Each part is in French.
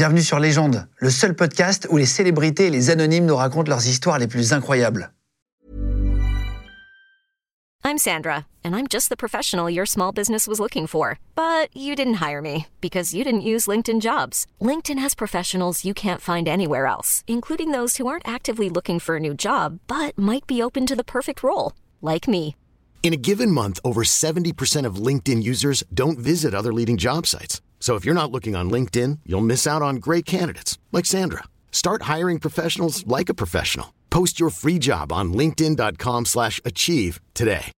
Bienvenue sur Légende, le seul podcast où les célébrités et les anonymes nous racontent leurs histoires les plus incroyables. I'm Sandra, and I'm just the professional your small business was looking for. But you didn't hire me because you didn't use LinkedIn jobs. LinkedIn has professionals you can't find anywhere else, including those who aren't actively looking for a new job but might be open to the perfect role, like me. In a given month, over 70% of LinkedIn users don't visit other leading job sites. So if you're not looking on LinkedIn, you'll miss out on great candidates like Sandra. Start hiring professionals like a professional. Post your free job on linkedin.com/achieve slash achieve today.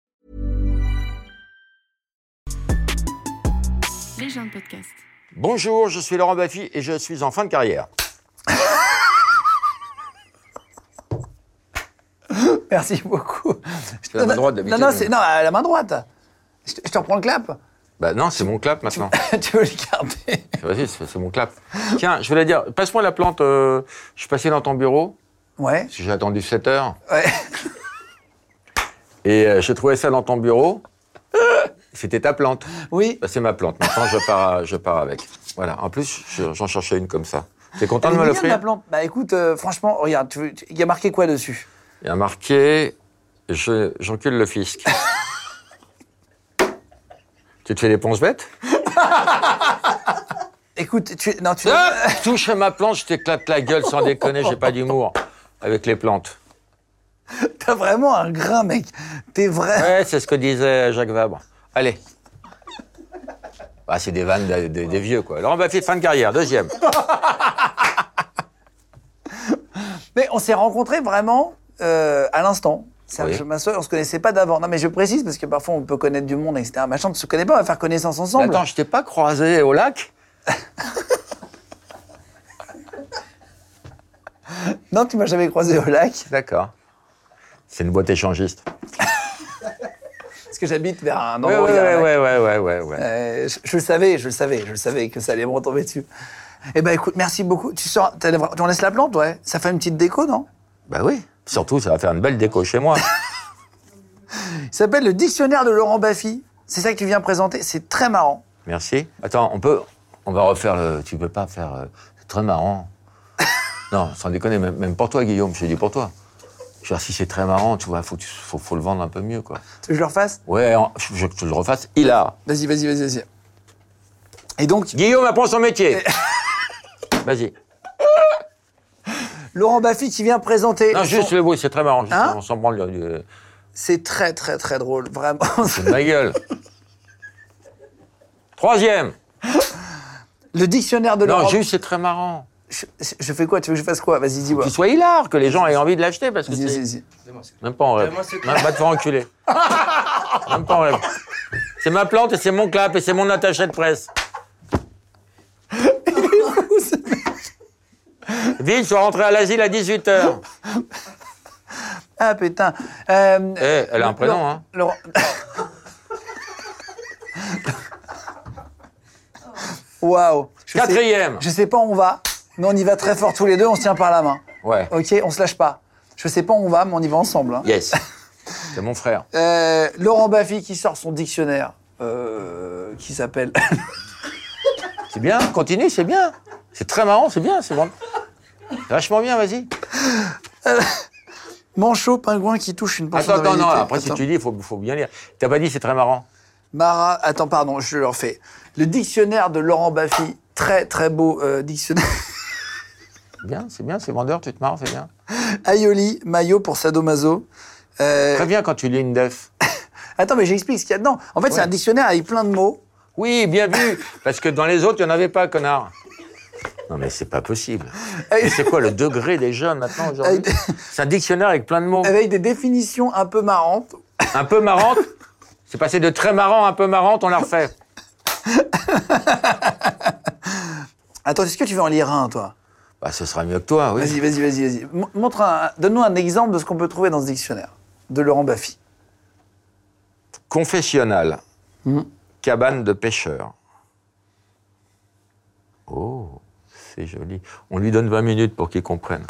Légende podcast. Bonjour, je suis Laurent Baffy et je suis en fin de carrière. Merci beaucoup. C'est la main droite d'habitude. Non, non, c'est non, la main droite. Je te, je te reprends le clap. Bah non, c'est mon clap maintenant. tu veux le garder Vas-y, c'est mon clap. Tiens, je voulais dire, passe-moi la plante. euh, je suis passé dans ton bureau, Ouais, j'ai attendu 7 heures, ouais. et euh, j'ai trouvé ça dans ton bureau. C'était ta plante. Oui. Bah, c'est ma plante. Maintenant, je pars, je pars avec. Voilà. En plus, je- j'en cherchais une comme ça. T'es content Elle de est me mignonne, la l'offrir plante. Bah écoute, euh, franchement, regarde, tu veux- tu- il y a marqué quoi dessus? Il y a marqué je- J'encule le fisc. tu te fais des ponces bêtes Écoute, tu, non, tu. Hop Touche à ma plante, je t'éclate la gueule sans déconner, j'ai pas d'humour avec les plantes. T'as vraiment un grain, mec. T'es vrai. Ouais, c'est ce que disait Jacques Vabre. Allez. Ah, c'est des vannes de- de- des vieux, quoi. Laurent Baffy, fin de carrière, deuxième. Mais on s'est rencontrés vraiment euh, à l'instant. Ça, Oui. Je m'assois, on se connaissait pas d'avant. Non, mais je précise parce que parfois on peut connaître du monde, etc. Machin, on se connaît pas, on va faire connaissance Mais ensemble. attends, je t'ai pas croisé au lac? Non, tu m'as jamais croisé au lac D'accord. C'est une boîte échangiste. parce que j'habite vers un endroit il y a un ouais. Euh, je, je le savais, je le savais, je le savais que ça allait me retomber dessus. Eh ben écoute, merci beaucoup. Tu sors, en laisses la plante, ouais Ça fait une petite déco, non? Bah oui. Surtout, ça va faire une belle déco chez moi. Il s'appelle le dictionnaire de Laurent Baffy. C'est ça que tu viens présenter. C'est très marrant. Merci. Attends, on peut. On va refaire le. Tu peux pas faire. euh, C'est très marrant. Non, sans déconner, même, même pour toi, Guillaume, je te dis pour toi. Je veux dire, si c'est très marrant, tu vois, faut, faut, faut le vendre un peu mieux, quoi. Tu veux que je le refasse? Ouais, je veux que tu le refasses. Il a. Vas-y, vas-y, vas-y, vas-y. Et donc, Guillaume apprend son métier. Vas-y. Laurent Baffy qui vient présenter. Non, son- juste le bruit, c'est très marrant. juste, Hein on s'en branle. euh, C'est très, très, très drôle, vraiment. C'est de ma gueule. Troisième. Le dictionnaire de Non, Laurent. juste, c'est très marrant. Je, je fais quoi? Tu veux que je fasse quoi? Vas-y, dis-moi. Qu'il soit hilar, que les gens aient envie de l'acheter, parce que c'est. Même pas en rêve. Même va te faire enculer. Même pas en rêve. C'est ma plante et c'est mon clap et c'est mon attaché de presse. Vite, je rentré à l'asile à 18h. Ah putain. Euh, Eh, elle a un prénom, hein. Laurent. Waouh. Je sais- Quatrième. Je sais pas où on va, mais on y va très fort tous les deux, on se tient par la main. Ouais. Ok, on se lâche pas. Je sais pas où on va, mais on y va ensemble. hein. Yes. C'est mon frère. Euh, Laurent Baffy qui sort son dictionnaire, euh, qui s'appelle. C'est bien, continue, c'est bien. C'est très marrant, c'est bien, c'est bon. Vachement bien, vas-y. Manchot, pingouin qui touche une portion Attends, attends, non, après, si tu dis, il faut, faut bien lire. T'as pas dit, c'est très marrant. Mara, attends, pardon, je le refais. Le dictionnaire de Laurent Baffy, très très beau euh, dictionnaire. C'est bien, c'est bien, c'est vendeur, tu te marres, c'est bien. Aioli, maillot pour sadomaso. Euh, Très bien quand tu lis une def. attends, mais j'explique ce qu'il y a dedans. En fait, c'est un dictionnaire avec plein de mots. Oui, bien vu, parce que dans les autres, il n'y en avait pas, connard. Non, mais c'est pas possible. Et c'est quoi le degré des jeunes maintenant aujourd'hui C'est un dictionnaire avec plein de mots. avec des définitions un peu marrantes. Un peu marrante. C'est passé de très marrant à un peu marrante, on l'a refait. Attends, est-ce que tu veux en lire un, toi? Bah, ce sera mieux que toi, oui. Vas-y, vas-y, vas-y, vas-y. Montre un, donne-nous un exemple de ce qu'on peut trouver dans ce dictionnaire de Laurent Baffy. Confessionnal. Mhm. Cabane de pêcheurs. Oh, c'est joli. On lui donne 20 minutes pour qu'il comprenne.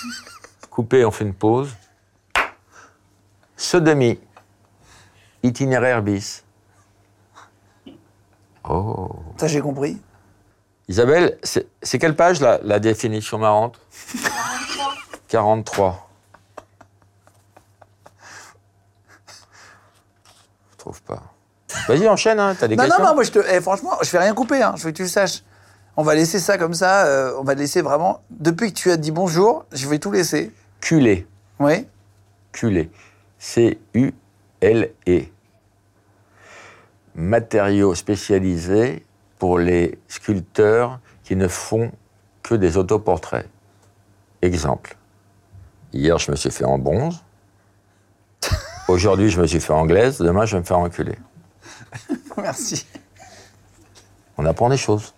Coupé, on fait une pause. Sodomie. Itinéraire bis. Oh. Ça, j'ai compris. Isabelle, c'est c'est quelle page la, la définition marrante? 43. Je trouve pas. Vas-y, enchaîne, hein, t'as des Non, questions non, non, moi, je te, eh, franchement, je vais rien couper, hein, je veux que tu le saches. On va laisser ça comme ça, euh, on va laisser vraiment. Depuis que tu as dit bonjour, je vais tout laisser. Culé. Oui. Culé. C-U-L-E. Matériaux spécialisés pour les sculpteurs qui ne font que des autoportraits. Exemple. Hier, je me suis fait en bronze. Aujourd'hui, je me suis fait en glaise. Demain, je vais me faire enculer. Merci. On apprend des choses,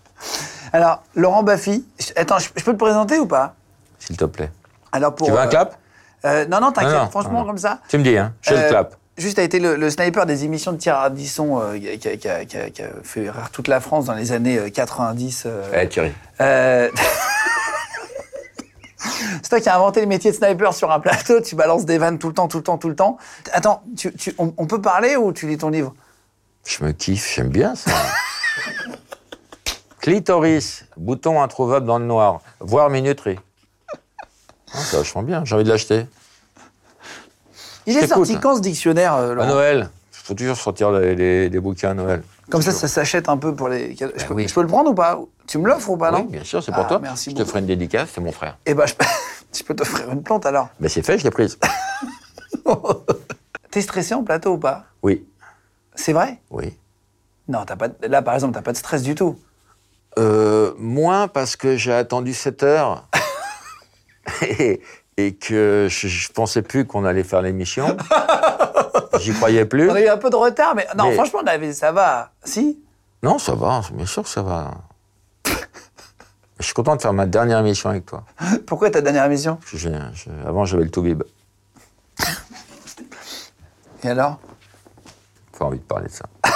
Alors, Laurent Baffy, je- attends, je, je peux te présenter ou pas? S'il te plaît. Alors pour. tu veux un euh, clap? euh, Non, non, t'inquiète, franchement, non, non. comme ça. Tu me dis, hein Je Euh, le clap. Juste, a été le, le sniper des émissions de Thierry Ardisson euh, qui, a, qui a- qui a- qui a fait rire toute la France dans les années euh, 90. euh, Eh, Thierry. C'est toi qui as inventé le métier de sniper sur un plateau, tu balances des vannes tout le temps, tout le temps, tout le temps. Attends, tu, tu- on, on peut parler ou tu lis ton livre? Je me kiffe, j'aime bien ça. Clitoris, bouton introuvable dans le noir, voire minuterie. Ah, c'est vachement bien, j'ai envie de l'acheter. Il est sorti quand ce dictionnaire, euh, À Noël, il faut toujours sortir les, les- les bouquins à Noël. Comme ça, ça s'achète un peu pour les. cadeaux. Je, Ben peux, oui. je peux le prendre ou pas Tu me l'offres ou pas, oui, non bien sûr, c'est pour Ah, toi. merci je te beaucoup. ferai une dédicace, c'est mon frère. Eh ben, je, je peux t'offrir une plante alors. Mais c'est fait, je l'ai prise. T'es stressé en plateau ou pas? Oui, C'est vrai? Oui. Non, t'as pas. Là, par exemple, t'as pas de stress du tout. Euh, moins parce que j'ai attendu 7 heures et, et que je, je pensais plus qu'on allait faire l'émission. J'y croyais plus. On a eu un peu de retard, mais non, Mais- franchement, ça va. Si? Non, ça va, bien sûr que ça va. Je suis content de faire ma dernière émission avec toi. Pourquoi ta dernière émission? J'ai- avant, j'avais le Toubib. Et alors? Pas envie de parler de ça.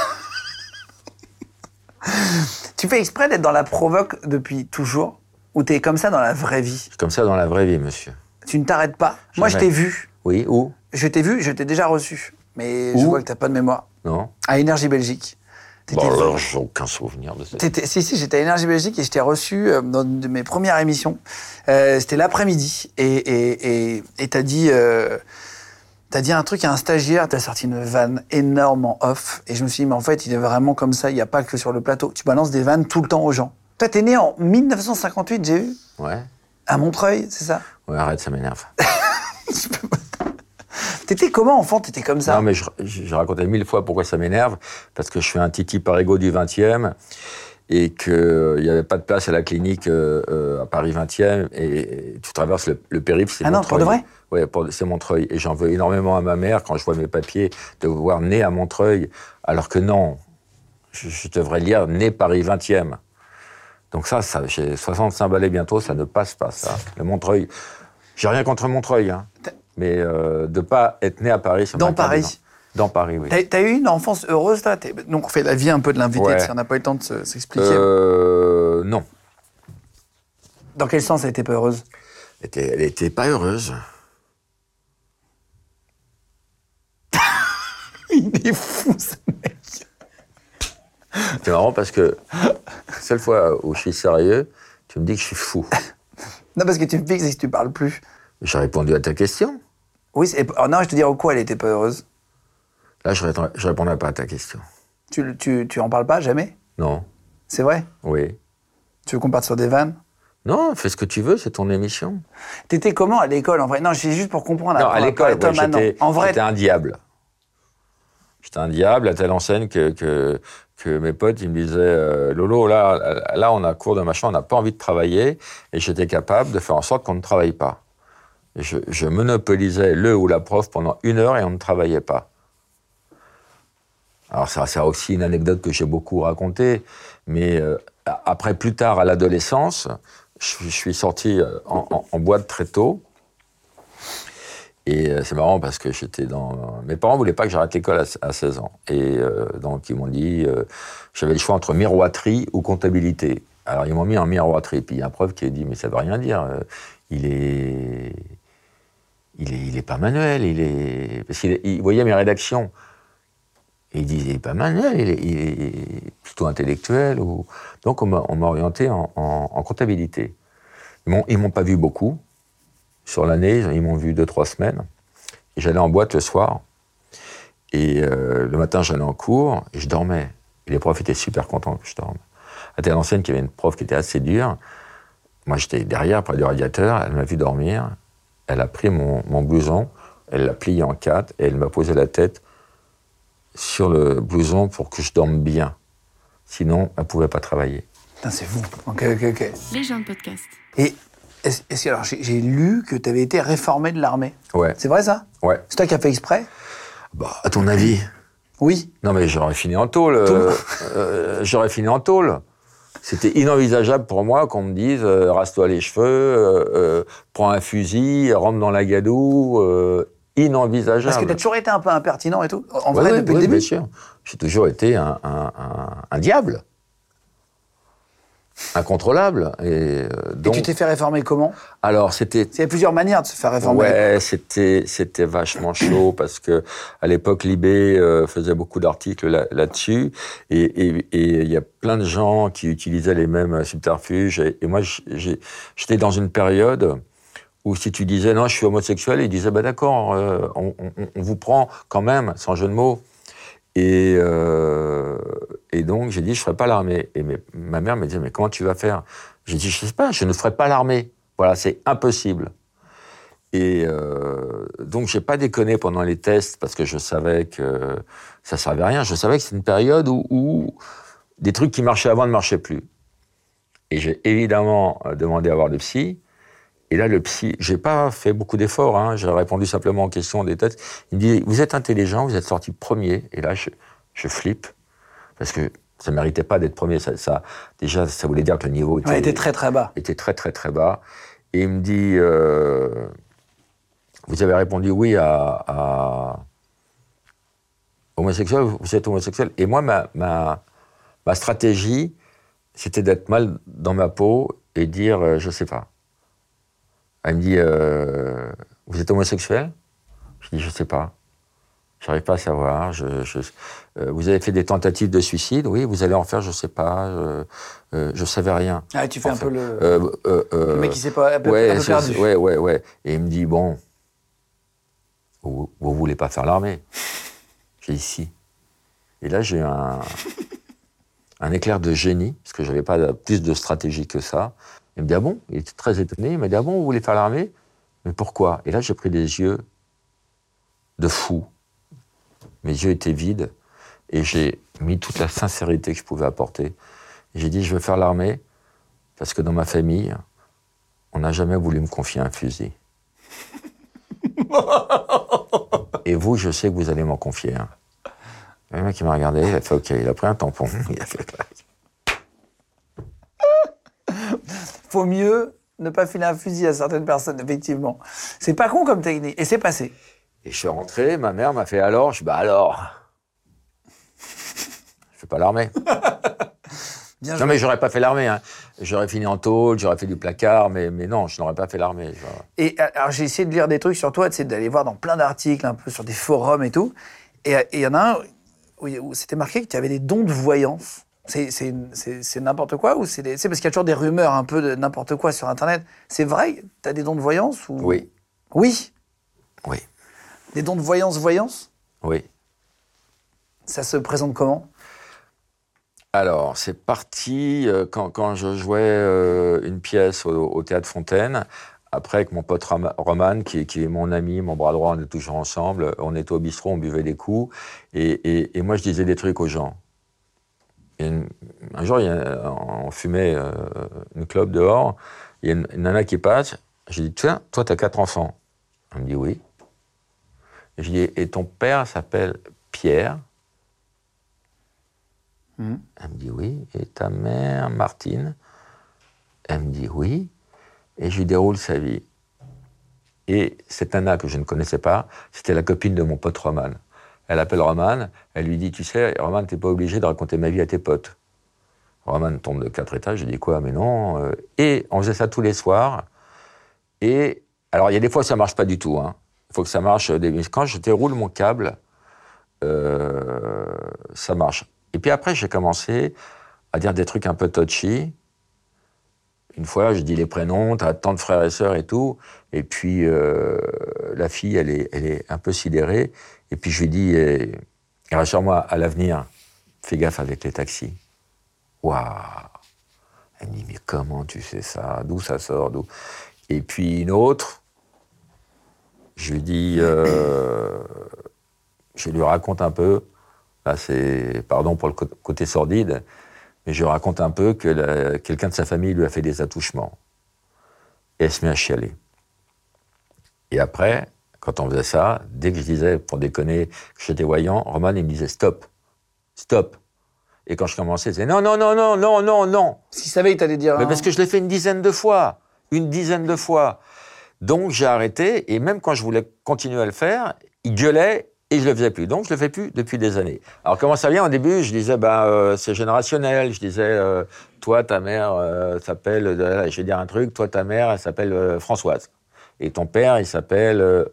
Tu fais exprès d'être dans la provoque depuis toujours Ou t'es comme ça dans la vraie vie? Comme ça dans la vraie vie, monsieur. Tu ne t'arrêtes pas? Moi, je t'ai vu. Oui, où? Je t'ai vu, je t'ai déjà reçu. Mais je vois que t'as pas de mémoire. Non À Énergie Belgique. Bon, alors, j'ai aucun souvenir de ça. T'étais- si, si, j'étais à Énergie Belgique et je t'ai reçu euh, dans une de mes premières émissions. Euh, C'était l'après-midi. Et et- et- et t'as dit, euh, t'as dit un truc à un stagiaire, t'as sorti une vanne énorme en off. Et je me suis dit, mais en fait, il est vraiment comme ça, il n'y a pas que sur le plateau. Tu balances des vannes tout le temps aux gens. Toi, t'es né en 1958, j'ai vu, Ouais à Montreuil, c'est ça? Ouais, arrête, ça m'énerve. T'étais comment, enfant? T'étais comme ça? Non, mais je- raconté mille fois pourquoi ça m'énerve. Parce que je suis un titi parigo du 20e et qu'il n'y avait pas de place à la clinique euh, euh, à Paris 20e. Et, tu traverses le, le périph', c'est Ah non, pour de vrai? Ouais, c'est Montreuil. Et j'en veux énormément à ma mère quand je vois mes papiers de voir né à Montreuil, alors que non, je, je devrais lire né Paris 20e. Donc ça, ça j'ai 65 balais bientôt, ça ne passe pas, ça. Le Montreuil, j'ai rien contre Montreuil, hein. Mais euh, de pas être né à Paris, Dans Paris. Dans Paris, oui. T'as eu une enfance heureuse, là? Donc, on fait la vie un peu de l'invité, Ouais. parce qu'on n'a pas eu le temps de se- s'expliquer. Euh, non. Dans quel sens elle était pas heureuse? Elle était, elle était pas heureuse. Il est fou, ce mec. C'est marrant parce que seule fois où je suis sérieux, tu me dis que je suis fou. Non, parce que tu me fixes et que tu parles plus. J'ai répondu à ta question. Oui, c'est- oh, non, je te dis en quoi elle était pas heureuse? Là, je, rétends- je répondrai pas à ta question. Tu, tu, tu en parles pas jamais? Non. C'est vrai? Oui. Tu veux qu'on parte sur des vannes? Non, fais ce que tu veux, c'est ton émission. T'étais comment à l'école en vrai? Non, c'est juste pour comprendre. non, à l'école, ouais, j'étais En vrai, j'étais un diable. J'étais un diable à telle enseigne que, que, mes potes, ils me disaient euh, Lolo, là, là, on a cours de machin, on n'a pas envie de travailler. Et j'étais capable de faire en sorte qu'on ne travaille pas. Je, monopolisais le ou la prof pendant une heure et on ne travaillait pas. Alors ça, c'est aussi une anecdote que j'ai beaucoup racontée, mais euh, après, plus tard, à l'adolescence, je, suis sorti euh, en, en- en boîte très tôt. Et euh, c'est marrant parce que j'étais dans. Mes parents voulaient pas que j'arrête l'école à, à 16 ans. Et euh, donc, ils m'ont dit. euh, J'avais le choix entre miroiterie ou comptabilité. Alors, ils m'ont mis en miroiterie. Puis, il y a un prof qui a dit Mais ça veut rien dire. Il est. Il est, il est pas manuel. Il est. Parce qu'il il voyait mes rédactions. Et il disait, pas Manuel, il est, plutôt intellectuel. Donc on m'a orienté en, en- en comptabilité. Ils m'ont pas vu beaucoup. Sur l'année, ils m'ont vu deux, trois semaines. Et j'allais en boîte le soir. Et euh, le matin, j'allais en cours et je dormais. Et les profs étaient super contents que je dorme. À telle enseigne qu'il y avait une prof qui était assez dure. Moi, j'étais derrière, près du radiateur. Elle m'a vu dormir. Elle a pris mon, mon blouson, elle l'a plié en quatre et elle m'a posé la tête sur le blouson pour que je dorme bien. Sinon, elle ne pouvait pas travailler. Putain, c'est fou. Ok, ok, ok. Les gens de podcast. Et est-ce alors, j'ai lu que tu avais été réformé de l'armée. Ouais, C'est vrai ça? Ouais. C'est toi qui as fait exprès? Bah, à ton avis? Oui. Non, mais j'aurais fini en tôle. euh, euh, j'aurais fini en tôle. C'était inenvisageable pour moi qu'on me dise euh, rase-toi les cheveux, euh, prends un fusil, rentre dans la gadoue. inenvisageable. Parce que tu as toujours été un peu impertinent et tout. En Ouais, vrai, ouais, depuis ouais, le début. Bien sûr. J'ai toujours été un, un- un- un diable. Incontrôlable. Et, euh, Et donc, tu t'es fait réformer comment? Alors, c'était Il y a plusieurs manières de se faire réformer. Ouais, c'était c'était vachement chaud parce que à l'époque Libé euh, faisait beaucoup d'articles là- là-dessus et il y a plein de gens qui utilisaient les mêmes subterfuges et, et moi j'ai- j'étais dans une période où si tu disais non je suis homosexuel ils disaient bah d'accord euh, on, on- on vous prend quand même sans jeu de mots et euh, et donc j'ai dit je ferai pas l'armée et ma mère me disait mais comment tu vas faire? J'ai dit je sais pas je ne ferai pas l'armée voilà c'est impossible et euh, donc, j'ai pas déconné pendant les tests parce que je savais que ça servait à rien. Je savais que c'était une période où, des trucs qui marchaient avant ne marchaient plus. Et j'ai évidemment demandé à voir le psy. Et là, le psy, j'ai pas fait beaucoup d'efforts. Hein, j'ai répondu simplement aux questions des tests. Il me dit Vous êtes intelligent, vous êtes sorti premier. Et là, je, je flippe parce que ça méritait pas d'être premier. Ça, ça- déjà, ça voulait dire que le niveau était, Ouais, était très très bas. était très très très bas. Et il me dit, euh, vous avez répondu oui à, à homosexuel, vous êtes homosexuel. Et moi, ma, ma, ma stratégie, c'était d'être mal dans ma peau et dire, euh, je sais pas. Elle me dit, euh, vous êtes homosexuel? Je dis, je sais pas. J'arrive pas à savoir. Je, je- euh, vous avez fait des tentatives de suicide? Oui, vous allez en faire, je sais pas. Je, euh, je savais rien. Ah, tu fais un peu le, Euh, le mec qui s'est pas un peu, ouais, un peu c'est- perdu. c'est- ouais, ouais, ouais. Et il me dit bon, vous, vous voulez pas faire l'armée? J'ai dit si. Et là, j'ai un, un éclair de génie, parce que j'avais pas plus de stratégie que ça. Il me dit ah bon? Il était très étonné. Il m'a dit ah bon, vous voulez faire l'armée? Mais pourquoi? Et là, j'ai pris des yeux de fou. Mes yeux étaient vides et j'ai mis toute la sincérité que je pouvais apporter. J'ai dit je veux faire l'armée parce que dans ma famille, on n'a jamais voulu me confier un fusil. Et vous, je sais que vous allez m'en confier un. Le mec, il m'a regardé, il a fait OK, il a pris un tampon, il a fait clac. Faut mieux ne pas filer un fusil à certaines personnes, effectivement. C'est pas con comme technique. Et c'est passé. Et je suis rentré, ma mère m'a fait alors, je dis bah alors? Je fais pas l'armée. Bien Non mais j'aurais pas fait l'armée, hein. J'aurais fini en tôle, j'aurais fait du placard, mais, mais non, je n'aurais pas fait l'armée. Et euh, alors, j'ai essayé de lire des trucs sur toi, d'aller voir dans plein d'articles, un peu sur des forums et tout. Et euh, et il y en a un où, où c'était marqué que tu avais des dons de voyance. C'est- n'importe quoi ou c'est des- parce qu'il y a toujours des rumeurs un peu de n'importe quoi sur Internet. C'est vrai? Tu as des dons de voyance ou... Oui, Oui? Oui, Des dons de voyance, voyance? Oui. Ça se présente comment? Alors, c'est parti euh, quand, quand je jouais euh, une pièce au, au Théâtre Fontaine. Après, avec mon pote Ram- Roman, qui, est- qui est mon ami, mon bras droit, on est toujours ensemble. On était au bistrot, on buvait des coups. Et, et- et moi, je disais des trucs aux gens. Une- un jour, il y a- on fumait euh, une clope dehors. Il y a une, une nana qui passe. J'ai dit, tiens, toi, tu as quatre enfants. Elle me dit oui. Et je dis, et ton père s'appelle Pierre? Mhm. Elle me dit oui. Et ta mère, Martine? Elle me dit oui. Et je lui déroule sa vie. Et cette nana que je ne connaissais pas, c'était la copine de mon pote Roman. Elle appelle Roman, elle lui dit Tu sais, Roman, t'es pas obligé de raconter ma vie à tes potes. Roman tombe de quatre étages, je dis quoi Mais non. euh. Et on faisait ça tous les soirs. Et alors, il y a des fois, ça marche pas du tout. hein. Il faut que ça marche. euh, Quand je déroule mon câble, euh, ça marche. Et puis après, j'ai commencé à dire des trucs un peu touchy. Une fois, je dis les prénoms, t'as tant de frères et sœurs et tout. Et puis, euh, la fille, elle est, elle est un peu sidérée. Et puis, je lui dis, eh, rassure-moi, à l'avenir, fais gaffe avec les taxis. Waouh Elle me dit, mais comment tu sais ça? D'où ça sort? D'où? Et puis, une autre, je lui dis, euh, je lui raconte un peu, là c'est, pardon pour le côté sordide, mais je raconte un peu que quelqu'un de sa famille lui a fait des attouchements. Et elle se met à chialer. Et après, quand on faisait ça, dès que je disais, pour déconner, que j'étais voyant, Roman, il me disait stop, stop. Et quand je commençais, il disait non, non, non, non, non, non, non. S'il savait, il t'allait dire. Mais hein. parce que je l'ai fait une dizaine de fois. Une dizaine de fois. Donc j'ai arrêté, et même quand je voulais continuer à le faire, il gueulait et je le faisais plus. Donc je le fais plus depuis des années. Alors comment ça vient? Au début, je disais, ben, euh, c'est générationnel. Je disais, euh, toi, ta mère euh, s'appelle, euh, je vais dire un truc, toi, ta mère, elle s'appelle Françoise. Et ton père, il s'appelle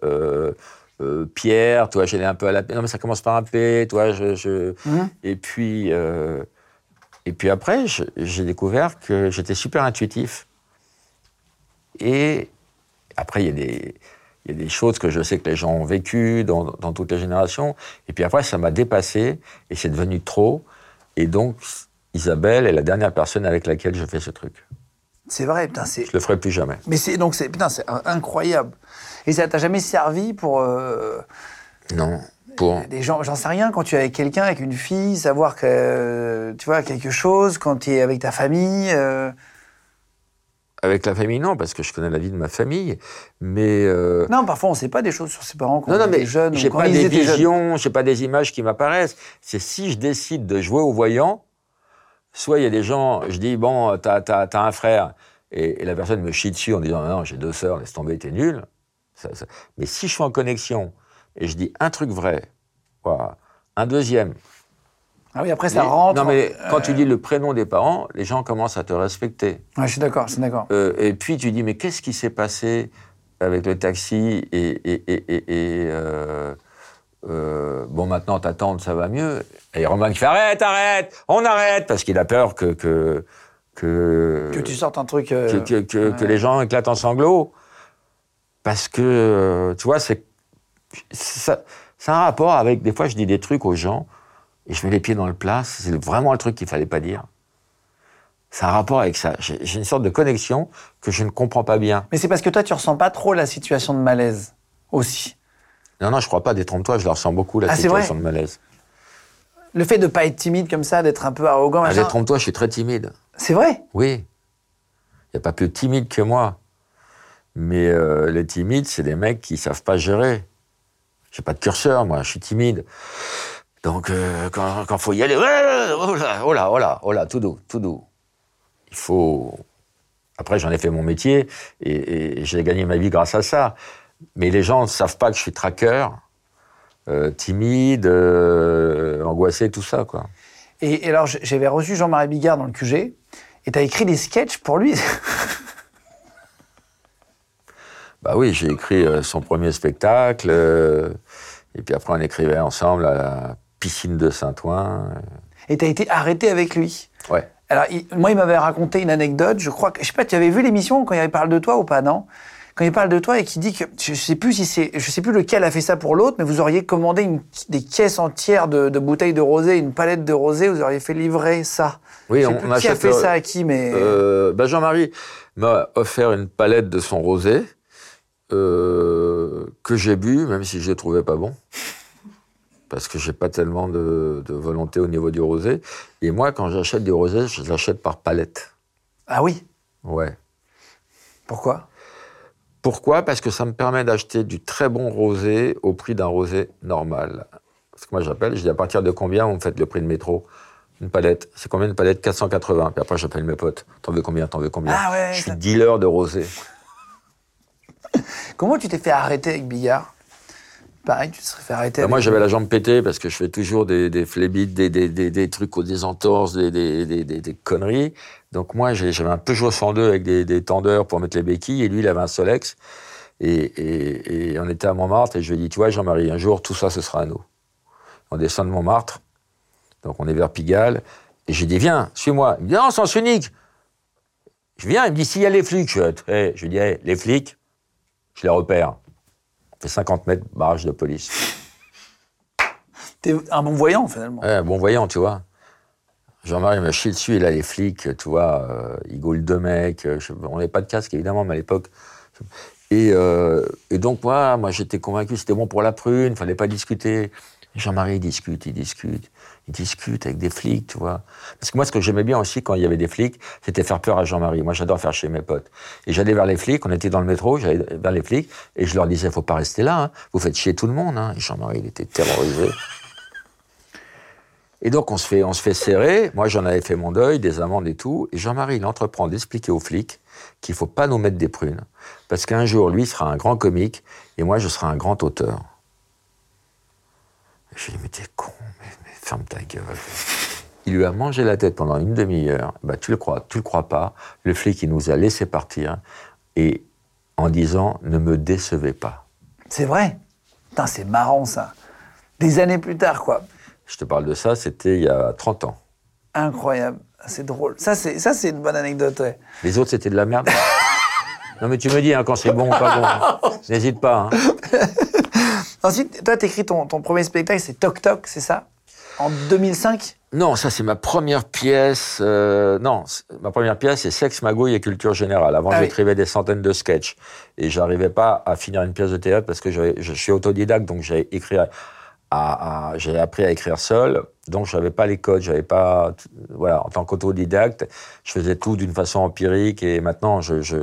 Pierre, toi, j'ai un peu à la... Non, mais ça commence par un P, toi, je... je- Mhm. Et puis... et puis après, j'ai découvert que j'étais super intuitif. Et après, il y, a des, il y a des choses que je sais que les gens ont vécues dans, dans toutes les générations. Et puis après, ça m'a dépassé et c'est devenu trop. Et donc, Isabelle est la dernière personne avec laquelle je fais ce truc. C'est vrai, putain, c'est. Je le ferai plus jamais. Mais c'est donc c'est putain, c'est in- incroyable. Et ça t'a jamais servi pour euh, Non. Pour... des gens, j'en sais rien, quand tu es avec quelqu'un, avec une fille, savoir que euh, tu vois quelque chose, quand tu es avec ta famille. euh, Avec la famille, non, parce que je connais la vie de ma famille. Mais. euh, Non, parfois on sait pas des choses sur ses parents quand Non, non, on mais est jeune j'ai pas des visions, j'ai pas des images qui m'apparaissent. C'est si je décide de jouer au voyant, soit il y a des gens, je dis, bon, t'as as, un frère, et, et la personne me chie dessus en disant, non, j'ai deux sœurs, laisse tomber, t'es nul. Ça- ça- Mais si je suis en connexion, et je dis un truc vrai, voilà, un deuxième. Ah oui, après ça rentre. Non, mais euh, quand tu dis le prénom des parents, les gens commencent à te respecter. ouais, je suis d'accord, je suis d'accord. Euh, et puis tu dis, mais qu'est-ce qui s'est passé avec le taxi et, et, et, euh, euh, bon, maintenant ta tante, ça va mieux. Et Romain qui fait, arrête, arrête, on arrête, parce qu'il a peur que que que Que tu sortes un truc. euh, que, que- que- ouais. que les gens éclatent en sanglots. Parce que, euh, tu vois, c'est ça, c'est un rapport avec, des fois, je dis des trucs aux gens, et je mets les pieds dans le plat, c'est vraiment le truc qu'il fallait pas dire. C'est un rapport avec ça. J'ai une sorte de connexion que je ne comprends pas bien. Mais c'est parce que toi, tu ressens pas trop la situation de malaise aussi. Non, non, je crois pas, détrompe-toi, je la ressens beaucoup, la Ah, situation de malaise. Le fait de pas être timide comme ça, d'être un peu arrogant, Ah, détrompe-toi, je suis très timide. c'est vrai? Oui. Il n'y a pas plus timide que moi. Mais euh, les timides, c'est des mecs qui savent pas gérer. J'ai pas de curseur, moi, je suis timide. Donc, euh, quand il faut y aller, oh là, oh là, oh là, oh là, tout doux, tout doux. Il faut. Après, j'en ai fait mon métier et, et j'ai gagné ma vie grâce à ça. Mais les gens ne savent pas que je suis traqueur, euh, timide, euh, angoissé, tout ça, quoi. Et, et alors, j'avais reçu Jean-Marie Bigard dans le QG, et tu as écrit des sketchs pour lui. Bah oui, j'ai écrit son premier spectacle, et puis après on écrivait ensemble à la piscine de Saint-Ouen. euh. et tu as été arrêté avec lui. Ouais. Alors, il- moi, il m'avait raconté une anecdote. Je crois que, je sais pas, tu avais vu l'émission quand il parle de toi ou pas, non? Quand il parle de toi et qu'il dit que, je sais plus si c'est, je sais plus lequel a fait ça pour l'autre, mais vous auriez commandé une- des caisses entières de, de bouteilles de rosé, une palette de rosé, vous auriez fait livrer ça. Oui, je sais on, plus on qui a fait euh, ça à qui, mais euh, bah Jean-Marie m'a offert une palette de son rosé euh, que j'ai bu, même si je ne trouvais pas bon. Parce que j'ai pas tellement de, de volonté au niveau du rosé. Et moi, quand j'achète du rosé, je l'achète par palette. ah oui? Ouais. Pourquoi? Pourquoi? Parce que ça me permet d'acheter du très bon rosé au prix d'un rosé normal. Parce que moi, j'appelle, je dis à partir de combien vous me faites le prix de métro? Une palette. C'est combien une palette? 480. Puis après, j'appelle mes potes. T'en veux combien? T'en veux combien? Ah ouais, Je suis dealer de rosé. Comment tu t'es fait arrêter avec Bigard? Pareil, tu te serais fait arrêter. Bah, moi, j'avais la jambe pétée parce que je fais toujours des, des phlébites, des, des, des, des trucs aux des entorses, des, conneries. Donc moi, j'avais un Peugeot 102 avec des, des tendeurs pour mettre les béquilles et lui, il avait un Solex. Et, et, et on était à Montmartre et je lui ai dit, tu vois, Jean-Marie, un jour, tout ça, ce sera à nous. on descend de Montmartre, donc on est vers Pigalle, et j'ai dit, viens, suis-moi. Il me dit, non, sens unique. Je viens, il me dit, s'il y a les flics, je, hey, je lui dis, hey, les flics, je les repère. On fait 50 mètres, barrage de police. T'es un bon voyant, finalement. Ouais, bon voyant, tu vois. Jean-Marie me chie dessus, il a les flics, tu vois, euh, il gaule deux mecs. euh, je- on n'avait pas de casque, évidemment, mais à l'époque. Et, euh, et donc, moi, moi j'étais convaincu, c'était bon pour la prune, il fallait pas discuter. Jean-Marie, il discute, il discute, il discute avec des flics, tu vois. Parce que moi, ce que j'aimais bien aussi quand il y avait des flics, c'était faire peur à Jean-Marie. Moi, j'adore faire chez mes potes. Et j'allais vers les flics, on était dans le métro, j'allais vers les flics, et je leur disais, faut pas rester là, hein, vous faites chier tout le monde. Hein. Et Jean-Marie, il était terrorisé. Et donc, on se fait, on se fait serrer. Moi, j'en avais fait mon deuil, des amendes et tout. Et Jean-Marie, il entreprend d'expliquer aux flics qu'il faut pas nous mettre des prunes. Parce qu'un jour, lui sera un grand comique et moi, je serai un grand auteur. Je lui ai dit, mais t'es ferme ta gueule. Il lui a mangé la tête pendant une demi-heure. Bah, tu le crois, tu le crois pas. Le flic, il nous a laissé partir et en disant, ne me décevez pas. C'est vrai? Putain, c'est marrant, ça. Des années plus tard, quoi. Je te parle de ça, c'était il y a 30 ans. Incroyable. C'est drôle. Ça, c'est ça, c'est une bonne anecdote, ouais. Les autres, c'était de la merde. non, mais tu me dis hein, quand c'est bon ou pas bon. N'hésite pas. hein. Ensuite, toi, t'écris ton, ton premier spectacle, c'est Toc Toc, c'est ça? En 2005 Non, ça, c'est ma première pièce. euh, non, ma première pièce, c'est Sexe, magouille et culture générale. Avant, Ah oui. j'écrivais des centaines de sketchs. Et j'arrivais pas à finir une pièce de théâtre parce que je suis autodidacte, donc j'ai écrit à, à- à- j'ai appris à écrire seul. Donc, j'avais pas les codes, j'avais pas, voilà, en tant qu'autodidacte, je faisais tout d'une façon empirique et maintenant, je, je,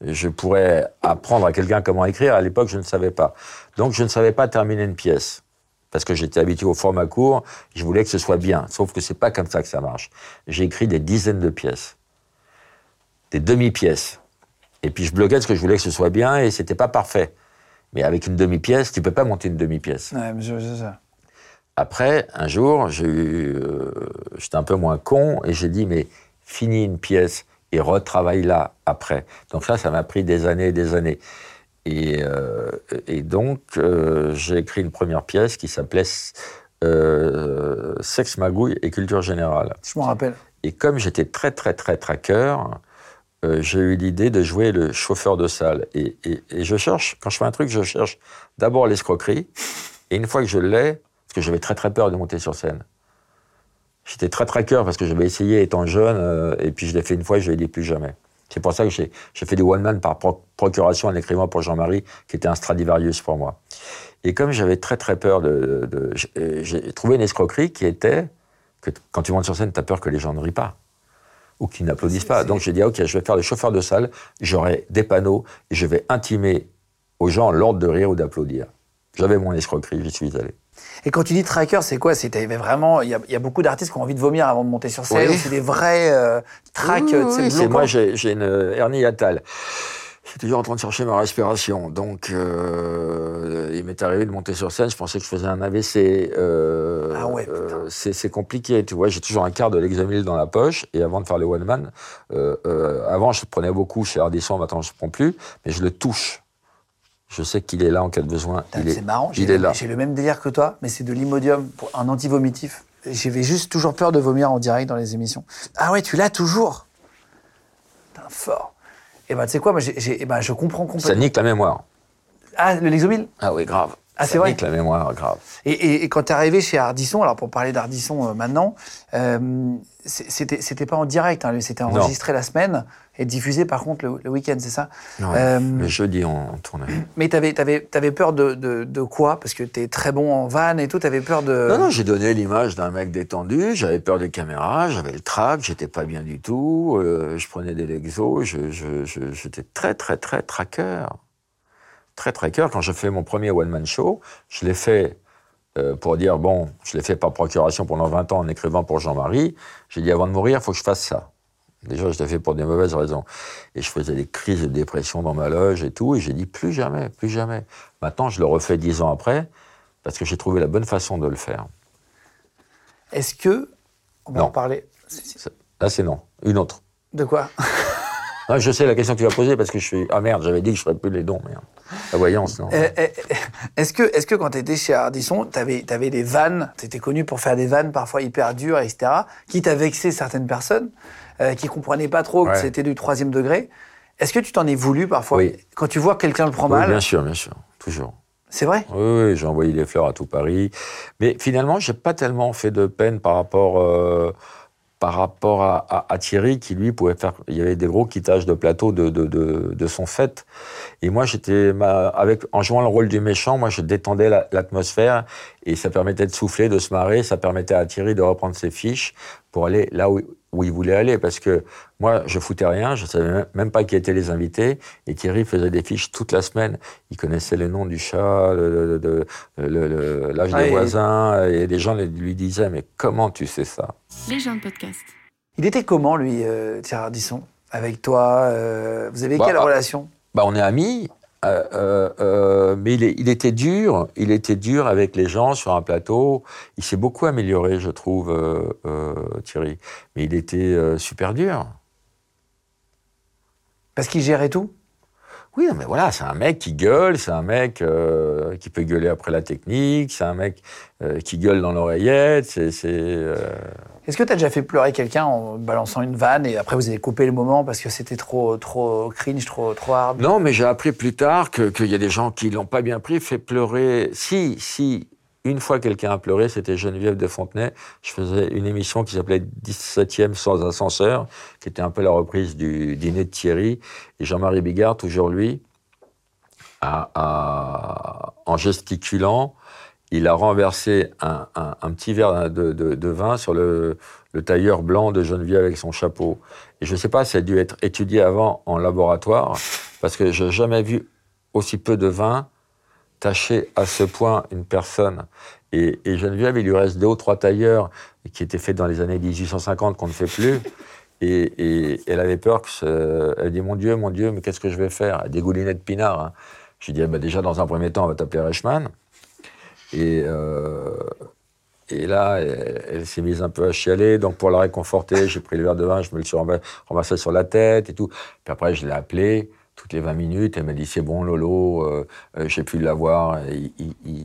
je pourrais apprendre à quelqu'un comment écrire. À l'époque, je ne savais pas. Donc, je ne savais pas terminer une pièce. Parce que j'étais habitué au format court, je voulais que ce soit bien. Sauf que c'est pas comme ça que ça marche. J'ai écrit des dizaines de pièces. Des demi-pièces. Et puis je bloquais parce que je voulais que ce soit bien et c'était pas parfait. Mais avec une demi-pièce, tu peux pas monter une demi-pièce. Ouais, je- ça. Après, un jour, j'ai eu, euh, j'étais un peu moins con et j'ai dit, mais finis une pièce et retravaille-la après. Donc ça, ça m'a pris des années et des années. Et, euh, et donc, euh, j'ai écrit une première pièce qui s'appelait euh, Sexe, magouille et culture générale. Je m'en rappelle. Et comme j'étais très, très, très tracker, euh, j'ai eu l'idée de jouer le chauffeur de salle. Et, et- et je cherche, quand je fais un truc, je cherche d'abord l'escroquerie. Et une fois que je l'ai, parce que j'avais très, très peur de monter sur scène. J'étais très tracker parce que j'avais essayé étant jeune, euh, et puis je l'ai fait une fois et je ne l'ai dit plus jamais. C'est pour ça que j'ai fait du one-man par pro- procuration en écrivant pour Jean-Marie, qui était un Stradivarius pour moi. Et comme j'avais très très peur de... de- j'ai- j'ai trouvé une escroquerie qui était que quand tu montes sur scène, tu as peur que les gens ne rient pas ou qu'ils n'applaudissent pas. Donc j'ai dit, OK, je vais faire le chauffeur de salle, j'aurai des panneaux et je vais intimer aux gens l'ordre de rire ou d'applaudir. J'avais mon escroquerie, j'y suis allé. Et quand tu dis tracker, c'est quoi? C'est t'avais vraiment. Il y, a- il y a beaucoup d'artistes qui ont envie de vomir avant de monter sur scène. Oui. ou C'est des vrais euh, tracks. Oui, tu sais, oui, c'est moi, j'ai une hernie hiatale. Je suis toujours en train de chercher ma respiration. Donc, euh, il m'est arrivé de monter sur scène. Je pensais que je faisais un AVC. euh, Ah ouais, euh, c'est compliqué, tu vois. J'ai toujours un quart de l'examil dans la poche. Et avant de faire le one man, euh, euh, avant, je prenais beaucoup chez Ardisson. Maintenant, je ne prends plus. Mais je le touche. Je sais qu'il est là en cas de besoin. Putain, il est, C'est marrant. Il j'ai- est là. J'ai le même délire que toi, mais c'est de l'imodium pour un antivomitif. J'avais juste toujours peur de vomir en direct dans les émissions. Ah ouais, tu l'as toujours Putain, fort. Et ben, tu sais quoi, moi, eh ben, je comprends Ça complètement. nique la mémoire. Ah, le Lexomil? Ah oui, grave. Ah, c'est Ça vrai nique la mémoire, grave. Et, et- et quand tu es arrivé chez Ardisson, alors pour parler d'Ardisson euh, maintenant, euh, c'était pas en direct, hein, c'était enregistré la semaine et diffusé par contre le, le week-end, c'est ça? Ouais. Euh, Le jeudi, on, on tournait. Mais t'avais avais, avais peur de, de, de quoi? Parce que t'es très bon en van et tout, t'avais peur de... Non, non, j'ai donné l'image d'un mec détendu, j'avais peur des caméras, j'avais le trac, j'étais pas bien du tout, euh, je prenais des Lexos, je- je- je- j'étais très, très, très tracker. Très tracker. Quand je fais mon premier one-man show, je l'ai fait euh, pour dire, bon, je l'ai fait par procuration pendant 20 ans en écrivant pour Jean-Marie. J'ai dit, avant de mourir, il faut que je fasse ça. Déjà, je l'ai fait pour des mauvaises raisons. Et je faisais des crises de dépression dans ma loge et tout, et j'ai dit, plus jamais, plus jamais. Maintenant, je le refais dix ans après, parce que j'ai trouvé la bonne façon de le faire. Est-ce que... On va Non. en parler. Là, c'est non. Une autre. De quoi je sais la question que tu vas poser parce que je suis. Ah merde, j'avais dit que je ferais plus les dons, merde. La voyance, non. Euh, euh, Est-ce que, est que quand tu étais chez Ardisson, tu avais, des vannes, tu étais connu pour faire des vannes parfois hyper dures, etc., qui t'a vexé certaines personnes, euh, qui comprenaient pas trop que c'était du troisième degré Est-ce que tu t'en es voulu parfois Oui. Quand tu vois que quelqu'un le prend Oui, mal, bien sûr, bien sûr, toujours. c'est vrai? Oui, oui, j'ai envoyé des fleurs à tout Paris. Mais finalement, j'ai pas tellement fait de peine par rapport, euh, par rapport à, à- à Thierry, qui lui pouvait faire. Il y avait des gros quittages de plateau de, de, de, de son fait. Et moi, j'étais. avec En jouant le rôle du méchant, moi, je détendais la- l'atmosphère et ça permettait de souffler, de se marrer. Ça permettait à Thierry de reprendre ses fiches pour aller là où, où il voulait aller. Parce que moi, je foutais rien, je savais même- pas qui étaient les invités. Et Thierry faisait des fiches toute la semaine. Il connaissait le nom du chat, le- le- le- le- le- l'âge Ah, des et- voisins. Et les gens lui disaient, mais comment tu sais ça? Les gens de podcast. Il était comment, lui, euh, Thierry Ardisson Avec toi euh, Vous avez Bah, quelle ah. relation? bah, on est amis, euh, euh, euh, mais il, est- il était dur. Il était dur avec les gens sur un plateau. Il s'est beaucoup amélioré, je trouve, euh, euh, Thierry. Mais il était super dur. Parce qu'il gérait tout? Oui, non, mais voilà, c'est un mec qui gueule, c'est un mec euh, qui peut gueuler après la technique, c'est un mec euh, qui gueule dans l'oreillette. C'est, c'est, euh, Est-ce que tu as déjà fait pleurer quelqu'un en balançant une vanne et après vous avez coupé le moment parce que c'était trop, trop cringe, trop, trop hard? Non, mais j'ai appris plus tard que- qu'il y a des gens qui l'ont pas bien pris, fait pleurer. Si, si, une fois quelqu'un a pleuré, c'était Geneviève de Fontenay. Je faisais une émission qui s'appelait 17e sans ascenseur, qui était un peu la reprise du dîner de Thierry. Et Jean-Marie Bigard, toujours lui, en gesticulant, il a renversé un, petit verre de vin sur le, le tailleur blanc de Geneviève avec son chapeau. Et je ne sais pas, ça a dû être étudié avant en laboratoire, parce que je n'ai jamais vu aussi peu de vin tacher à ce point une personne. Et, et Geneviève, il lui reste deux ou trois tailleurs qui étaient faits dans les années 1850 qu'on ne fait plus. Et, elle avait peur que. Elle dit Mon Dieu, mon Dieu, mais qu'est-ce que je vais faire? Des goulinets de pinard. hein. Je lui dis ah, bah, Déjà, dans un premier temps, on va t'appeler Reichmann. Et, euh, et là, elle, s'est mise un peu à chialer. Donc, pour la réconforter, j'ai pris le verre de vin, je me le suis renversé sur la tête et tout. Puis après, je l'ai appelée toutes les 20 minutes. Elle m'a dit C'est bon, Lolo, euh, euh, j'ai pu l'avoir, il,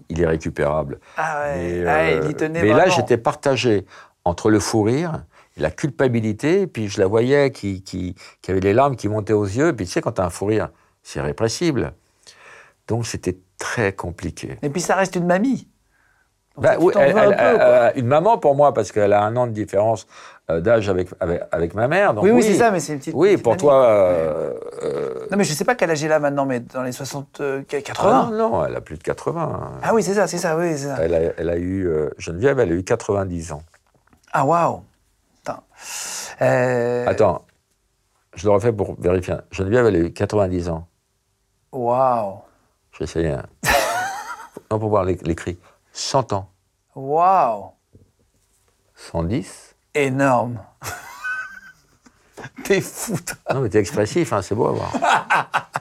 il- est récupérable. Ah ouais, Mais, Ah, euh, il y tenait mais là, j'étais partagé entre le fou rire, la culpabilité, et puis je la voyais qui, qui, qui avait les larmes qui montaient aux yeux. Et puis tu sais, quand tu as un fou rire, c'est répressible. Donc c'était très compliqué. Et puis ça reste une mamie. Bah, oui, elle- un elle- peu, euh, une maman pour moi, parce qu'elle a un an de différence euh, d'âge avec, avec, avec ma mère. Donc oui, oui, c'est ça, mais c'est une petite. Oui, petite pour toi. euh, euh, Non, mais je sais pas quel âge elle a maintenant, mais dans les 60, euh, ah 80. non, non, elle a plus de 80. Ah oui, c'est ça, c'est ça, oui, ça. Elle a, elle a eu, Geneviève, elle a eu 90 ans. Ah waouh. Attends, je le refais pour vérifier. Geneviève, elle a eu 90 ans. Waouh. Essayé. hein. non, pour voir l'é- l'écrit. 100 ans. Waouh. 110 Énorme. T'es fou, toi. Non, mais t'es expressif, hein, c'est beau à voir.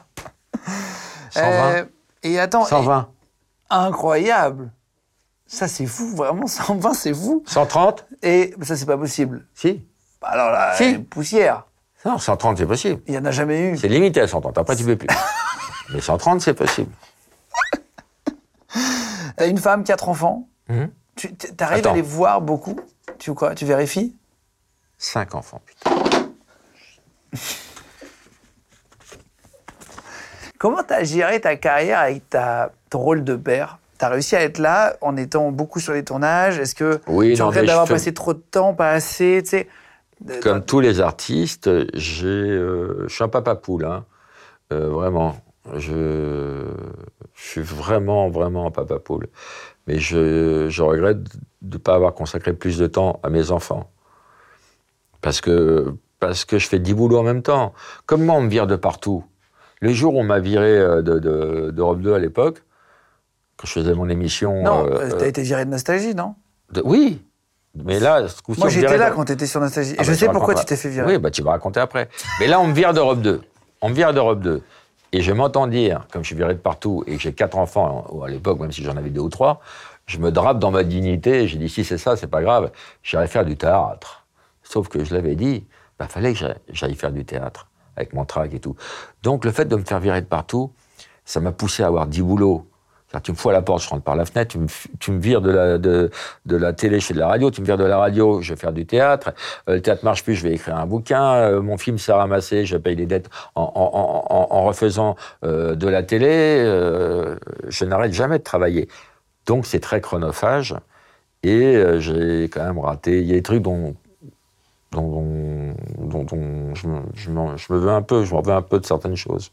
120 Euh, et attends, 120 et- incroyable. Ça, c'est fou, vraiment, 120, c'est fou. 130 Et ça, c'est pas possible. Si. Bah Alors là, Si. poussière. Non, 130, c'est possible. Il y en a jamais eu. C'est limité à 130. Après, tu peux plus. mais 130, c'est possible. T'as une femme, quatre enfants. Mhm. Tu arrives à les voir beaucoup? Tu quoi Tu vérifies? 5 enfants, putain. Comment t'as géré ta carrière avec ta, ton rôle de père? T'as réussi à être là en étant beaucoup sur les tournages? Est-ce que Oui, tu regrettes d'avoir passé trop de temps, pas assez, tu sais? De- Comme tous les artistes, j'ai, euh, je suis un papa poule, hein. Euh, vraiment. Je, je suis vraiment, vraiment un papa poule. Mais je, je regrette de ne pas avoir consacré plus de temps à mes enfants. Parce que, parce que je fais dix boulots en même temps. Comme moi, on me vire de partout. Le jour où on m'a viré euh, de, de, d'Europe 2 à l'époque, quand je faisais mon émission. Non, euh, euh, t'as été viré de Nostalgie, non? De- oui. Mais là, ce Moi, j'étais là de- quand t'étais sur Nostalgie. Et ah je bah, sais tu pourquoi tu t'es fait virer. Oui, bah tu vas raconter après. Mais là, on me vire d'Europe 2. On me vire d'Europe 2. Et je m'entends dire, comme je suis viré de partout et que j'ai quatre enfants, à l'époque, même si j'en avais deux ou trois, je me drape dans ma dignité j'ai dit, si c'est ça, c'est pas grave, j'irai faire du théâtre. Sauf que je l'avais dit, bah fallait que j'aille- faire du théâtre. avec mon track et tout. Donc le fait de me faire virer de partout, ça m'a poussé à avoir 10 boulots. Tu me fous à la porte, je rentre par la fenêtre, tu me, tu me vires de la, de, de la télé, je fais de la radio, tu me vires de la radio, je vais faire du théâtre, Euh, le théâtre marche plus, je vais écrire un bouquin, Euh, mon film s'est ramassé, je paye les dettes en, en- refaisant euh, de la télé, je n'arrête jamais de travailler. Donc c'est très chronophage, et j'ai quand même raté, il y a des trucs dont, dont, dont- je, je je me veux un peu, je m'en veux un peu de certaines choses.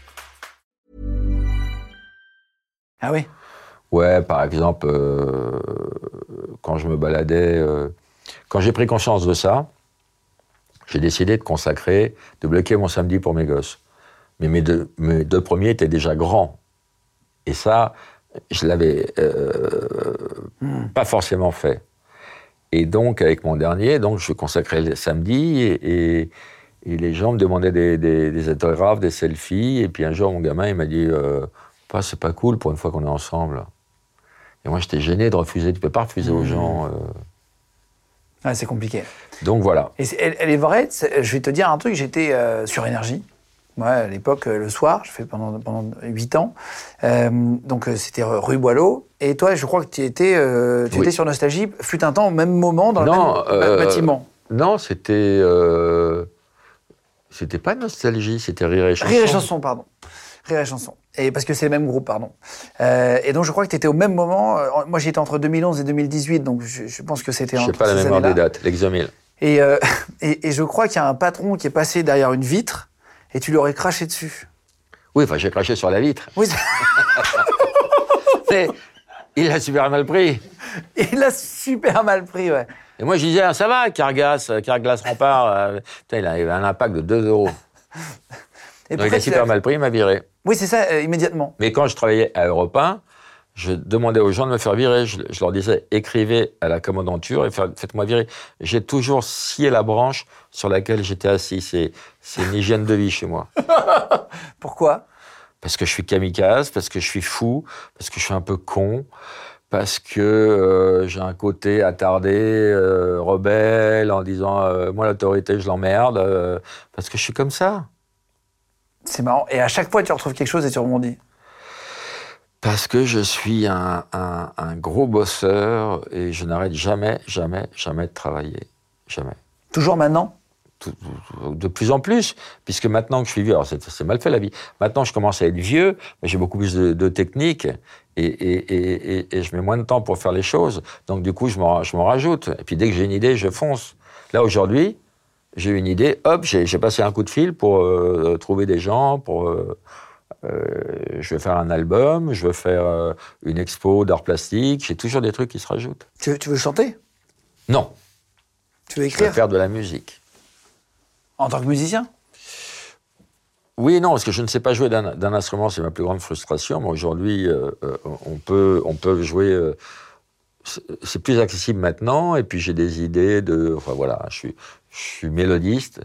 Ah oui? Ouais, par exemple, euh, quand je me baladais, euh, quand j'ai pris conscience de ça, j'ai décidé de consacrer, de bloquer mon samedi pour mes gosses. Mais mes deux, mes deux premiers étaient déjà grands. Et ça, je l'avais euh, pas forcément fait. Et donc, avec mon dernier, donc, je consacrais le samedi et, et- et les gens me demandaient des, des, des autographes, des selfies. Et puis un jour, mon gamin, il m'a dit Pas, C'est pas cool pour une fois qu'on est ensemble. Et moi, j'étais gêné de refuser. Tu peux pas refuser aux gens. euh. Ouais, c'est compliqué. Donc voilà. Et c'est- elle, elle est vraie, je vais te dire un truc, j'étais euh, sur énergie. Ouais, à l'époque, euh, le soir, je fais pendant, pendant 8 ans. Euh, donc, c'était rue Boileau. Et toi, je crois que tu étais, euh, tu Oui. étais sur Nostalgie, fut un temps, au même moment, dans Non, le même euh, bâtiment. Non, c'était. C'était pas nostalgie, c'était rire et chanson. Rire et chanson, pardon. Rire et chanson. Et parce que c'est le même groupe, pardon. Euh, et donc, je crois que tu étais au même moment. euh, moi, j'étais entre 2011 et 2018, donc je, je pense que c'était Je sais pas la mémoire des dates, l'exomile. Et, euh, et, et je crois qu'il y a un patron qui est passé derrière une vitre et tu lui aurais craché dessus. Oui, enfin, j'ai craché sur la vitre. Oui, il l'a super mal pris. il a super mal pris, ouais. Et moi, je disais, ah, ça va, Cargas, Carglass Rempart, putain, il avait un impact de 2 euros. Et Donc il a super mal pris, il m'a viré. Oui, c'est ça, euh, immédiatement. Mais quand je travaillais à Europe 1, je demandais aux gens de me faire virer. Je, je leur disais, écrivez à la commandanture et fa- faites-moi virer. J'ai toujours scié la branche sur laquelle j'étais assis. C'est une hygiène de vie chez moi. Pourquoi? Parce que je suis kamikaze, parce que je suis fou, parce que je suis un peu con, parce que euh, j'ai un côté attardé, euh, rebelle, en disant, euh, moi l'autorité, je l'emmerde, parce que je suis comme ça. C'est marrant. Et à chaque fois, tu retrouves quelque chose et tu rebondis. Parce que je suis un, un- un gros bosseur et je n'arrête jamais, jamais, jamais de travailler. Jamais. Toujours maintenant? De plus en plus, puisque maintenant que je suis vieux, alors c'est mal fait la vie, maintenant je commence à être vieux, mais j'ai beaucoup plus de, de technique et, et, et, et- et je mets moins de temps pour faire les choses. Donc du coup, je m'en rajoute. Et puis dès que j'ai une idée, je fonce. Là aujourd'hui, j'ai une idée, hop, j'ai passé un coup de fil pour euh, trouver des gens, pour... euh, euh, je veux faire un album, je veux faire une expo d'art plastique, j'ai toujours des trucs qui se rajoutent. tu, tu veux chanter? Non, Tu veux je veux écrire? faire de la musique. En tant que musicien? Oui et non, parce que je ne sais pas jouer d'un instrument, c'est ma plus grande frustration. Mais aujourd'hui, euh, on, peut, on peut jouer. euh, c'est plus accessible maintenant, et puis j'ai des idées de. Enfin voilà, je suis, je suis mélodiste,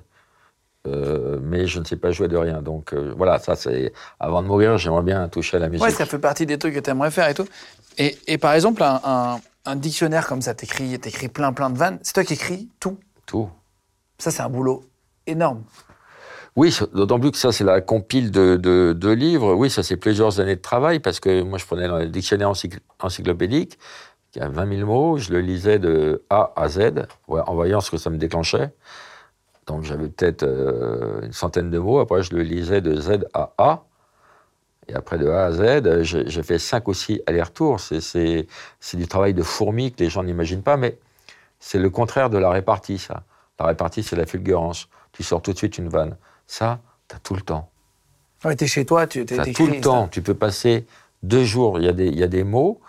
euh, mais je ne sais pas jouer de rien. Donc euh, voilà, ça c'est. Avant de mourir, j'aimerais bien toucher à la musique. Ouais, ça fait partie des trucs que tu aimerais faire et tout. Et, et par exemple, un, un- un dictionnaire comme ça, t'écris écris plein plein de vannes. C'est toi qui écris tout? Tout. Ça, c'est un boulot énorme. Oui, d'autant plus que ça, c'est la compile de, de- de livres. Oui, ça, c'est plusieurs années de travail, parce que moi, je prenais le dictionnaire encycl- encyclopédique, qui a 20 000 mots, je le lisais de A à Z, en voyant ce que ça me déclenchait. Donc, j'avais peut-être euh, une centaine de mots. Après, je le lisais de Z à A. Et après, de A à Z, j'ai fait cinq ou six allers-retours. C'est- du travail de fourmi que les gens n'imaginent pas, mais c'est le contraire de la répartie, ça. La répartie, c'est la fulgurance. Tu sors tout de suite une vanne. Ça, t'as tout le temps. Ouais, t'es chez toi, tu t'es tout le temps. Tu peux passer deux jours. Il y, a des- il y a des mots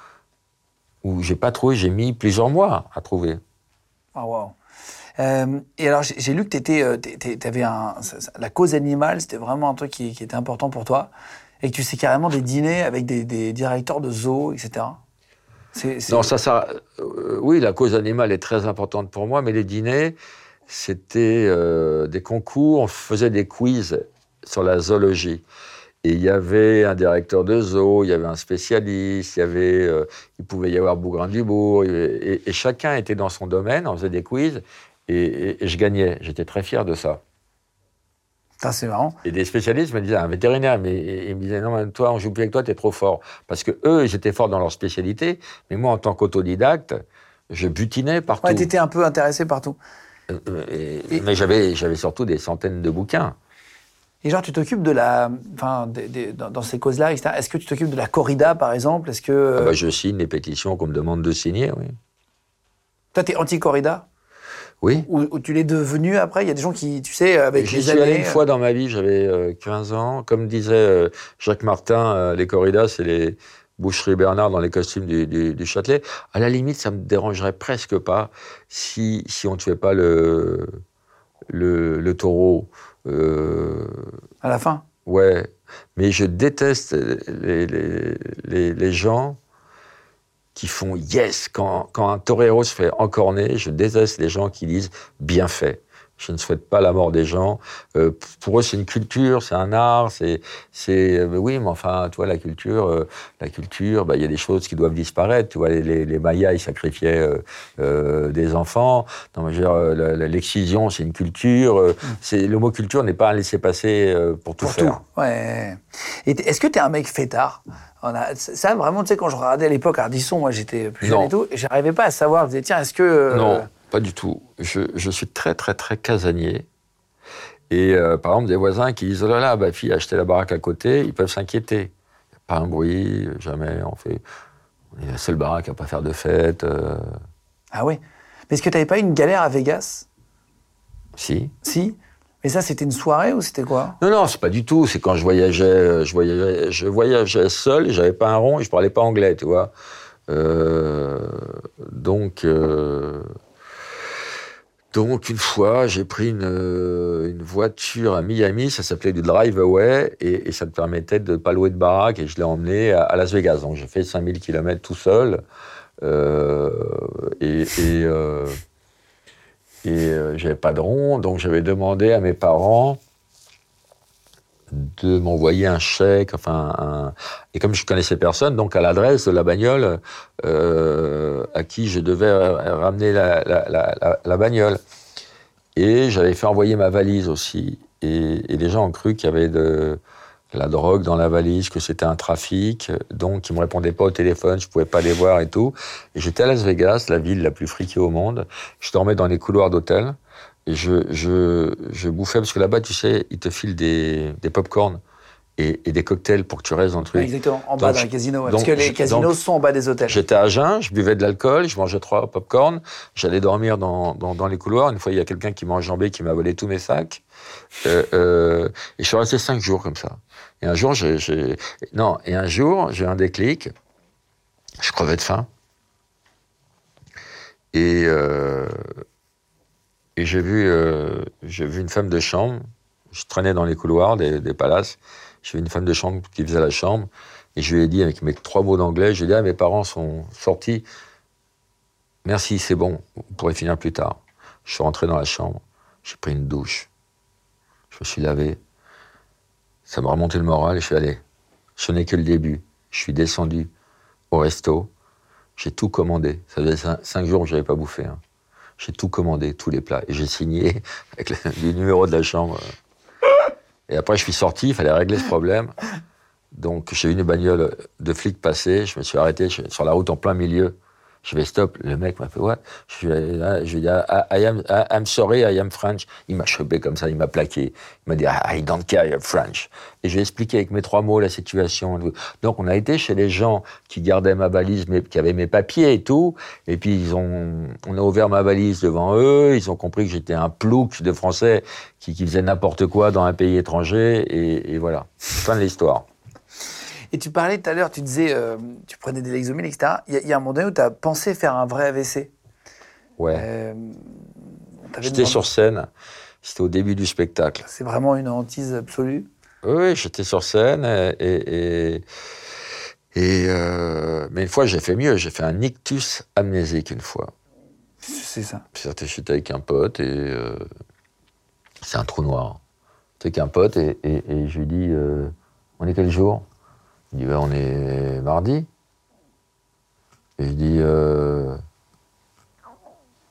où j'ai pas trouvé, j'ai mis plusieurs mois à trouver. Ah, wow. Euh, et alors, j'ai lu que t'étais, euh, t'avais un, la cause animale, c'était vraiment un truc qui, qui était important pour toi, et que tu sais carrément des dîners avec des, des directeurs de zoo, etc. Non, ça, ça. euh, oui, la cause animale est très importante pour moi, mais les dîners, c'était euh, des concours, on faisait des quiz sur la zoologie. Et il y avait un directeur de zoo, il y avait un spécialiste, il y avait, euh, il pouvait y avoir Bougrain-Dubourg, et, et- et chacun était dans son domaine, on faisait des quiz, et, et- et je gagnais. J'étais très fier de ça. Putain, c'est marrant. Et des spécialistes me disaient, un vétérinaire, mais ils me disaient, non, mais toi, on joue plus avec toi, t'es trop fort. Parce que eux, ils étaient forts dans leur spécialité, mais moi, en tant qu'autodidacte, je butinais partout. Ouais, t'étais un peu intéressé partout. Euh, euh, et- mais j'avais surtout des centaines de bouquins. Et genre, tu t'occupes de la, enfin, des- dans, dans ces causes-là, etc. Est-ce que tu t'occupes de la corrida, par exemple? Est-ce que Ah bah, je signe les pétitions qu'on me demande de signer, oui. toi, t'es anti-corrida? Oui. ou, ou tu l'es devenu après? Il y a des gens qui, tu sais, avec les suis années. allé une fois dans ma vie, j'avais euh, 15 ans. Comme disait euh, Jacques Martin, euh, les corridas, c'est les boucheries Bernard dans les costumes du, du- du Châtelet. À la limite, ça me dérangerait presque pas si, si on ne tuait pas le, le, le taureau. Euh, la fin. ouais, mais je déteste les, les, les, les gens qui font yes quand, quand un torero se fait encorner. Je déteste les gens qui disent bien fait. Je ne souhaite pas la mort des gens. Euh, pour eux, c'est une culture, c'est un art, c'est, c'est, euh, oui, mais enfin, tu vois, la culture, euh, la culture, bah, il y a des choses qui doivent disparaître. Tu vois, les, les, les Mayas, ils sacrifiaient des enfants. Non, mais je veux dire, l'excision, c'est une culture. euh, c'est, le mot culture n'est pas un laisser-passer pour tout Pour faire. tout. Ouais. Et t- est-ce que t'es un mec fêtard? On a, ça, vraiment, tu sais, quand je regardais à l'époque Ardisson, moi j'étais plus jeune et tout, j'arrivais pas à savoir, je disais, tiens, est-ce que. Non, pas du tout. Je, je suis très, très, très casanier. Et euh, par exemple, des voisins qui disent Oh là là, ma fille a acheté la baraque à côté, ils peuvent s'inquiéter. A Pas un bruit, jamais. On fait. On est la seule baraque à pas faire de fête. euh, Ah ouais. Mais est-ce que t'avais pas eu une galère à Vegas? Si. Si? Mais ça, c'était une soirée ou c'était quoi? Non, non, c'est pas du tout. C'est quand je voyageais, euh, je voyageais, je voyageais seul, j'avais pas un rond et je parlais pas anglais, tu vois. Euh, donc, euh, donc une fois, j'ai pris une, euh, une voiture à Miami, ça s'appelait du drive away et, et ça te permettait de pas louer de baraque et je l'ai emmené à, à Las Vegas. Donc j'ai fait 5000 km tout seul euh, et, et, euh, et euh, j'avais pas de rond, donc j'avais demandé à mes parents de m'envoyer un chèque, enfin, un- et comme je connaissais personne, donc à l'adresse de la bagnole euh, à qui je devais ra- ramener la, la- bagnole. Et j'avais fait envoyer ma valise aussi. Et, les gens ont cru qu'il y avait de, de la drogue dans la valise, que c'était un trafic, donc ils me répondaient pas au téléphone, je pouvais pas les voir et tout. Et j'étais à Las Vegas, la ville la plus friquée au monde. Je dormais dans les couloirs d'hôtel. Et je, je, je bouffais, parce que là-bas, tu sais, ils te filent des, des pop-corn et, et des cocktails pour que tu restes dans le truc. Exactement, en bas Donc, dans les casinos. ouais. donc, parce que les casinos donc, sont en bas des hôtels. J'étais à jeun, je buvais de l'alcool, je mangeais trois pop-corn, j'allais dormir dans, dans, dans les couloirs. Une fois, il y a quelqu'un qui m'a enjambé, qui m'a volé tous mes sacs. Euh, euh, et je suis resté cinq jours comme ça. Et un jour, j'ai... Non, et un jour, j'ai un déclic. Je crevais de faim. Et, euh, et j'ai vu, euh, vu une femme de chambre. Je traînais dans les couloirs des, palaces. J'ai vu une femme de chambre qui faisait la chambre. Et je lui ai dit, avec mes trois mots d'anglais, je lui ai dit, ah, mes parents sont sortis. Merci, c'est bon, vous pourrez finir plus tard. Je suis rentré dans la chambre, j'ai pris une douche. Je me suis lavé. Ça m'a remonté le moral et je suis allé. Ce n'est que le début. Je suis descendu au resto. J'ai tout commandé. Ça faisait cin- cinq jours que je n'avais pas bouffé. hein. J'ai tout commandé, tous les plats. Et j'ai signé avec le, le numéro de la chambre. Et après, je suis sorti, il fallait régler ce problème. Donc, j'ai eu une bagnole de flic passer, je me suis arrêté sur la route en plein milieu. Je vais stop, le mec m'a fait ouais. Je je dit ah, I am, I'm sorry, I am French. Il m'a chopé comme ça, il m'a plaqué. Il m'a dit I don't care, you're French. Et j'ai expliqué avec mes trois mots la situation. Donc on a été chez les gens qui gardaient ma valise, mais qui avaient mes papiers et tout. Et puis ils ont, on a ouvert ma valise devant eux. Ils ont compris que j'étais un plouc de Français qui, faisait n'importe quoi dans un pays étranger. Et voilà, fin de l'histoire. Et tu parlais tout à l'heure, tu disais, euh, tu prenais des Lexomil, etc. Il y, a- il y a un moment donné où tu as pensé faire un vrai AVC. Ouais. Euh, J'étais sur scène. C'était au début du spectacle. C'est vraiment une hantise absolue. Oui, j'étais sur scène et. et, et- et, euh, mais une fois, j'ai fait mieux. J'ai fait un ictus amnésique une fois. C'est ça. J'étais avec un pote et. euh, c'est un trou noir. J'étais avec un pote et, et- et je lui dis euh, On est quel jour? Il dit Ben, On est mardi. Et je dis euh,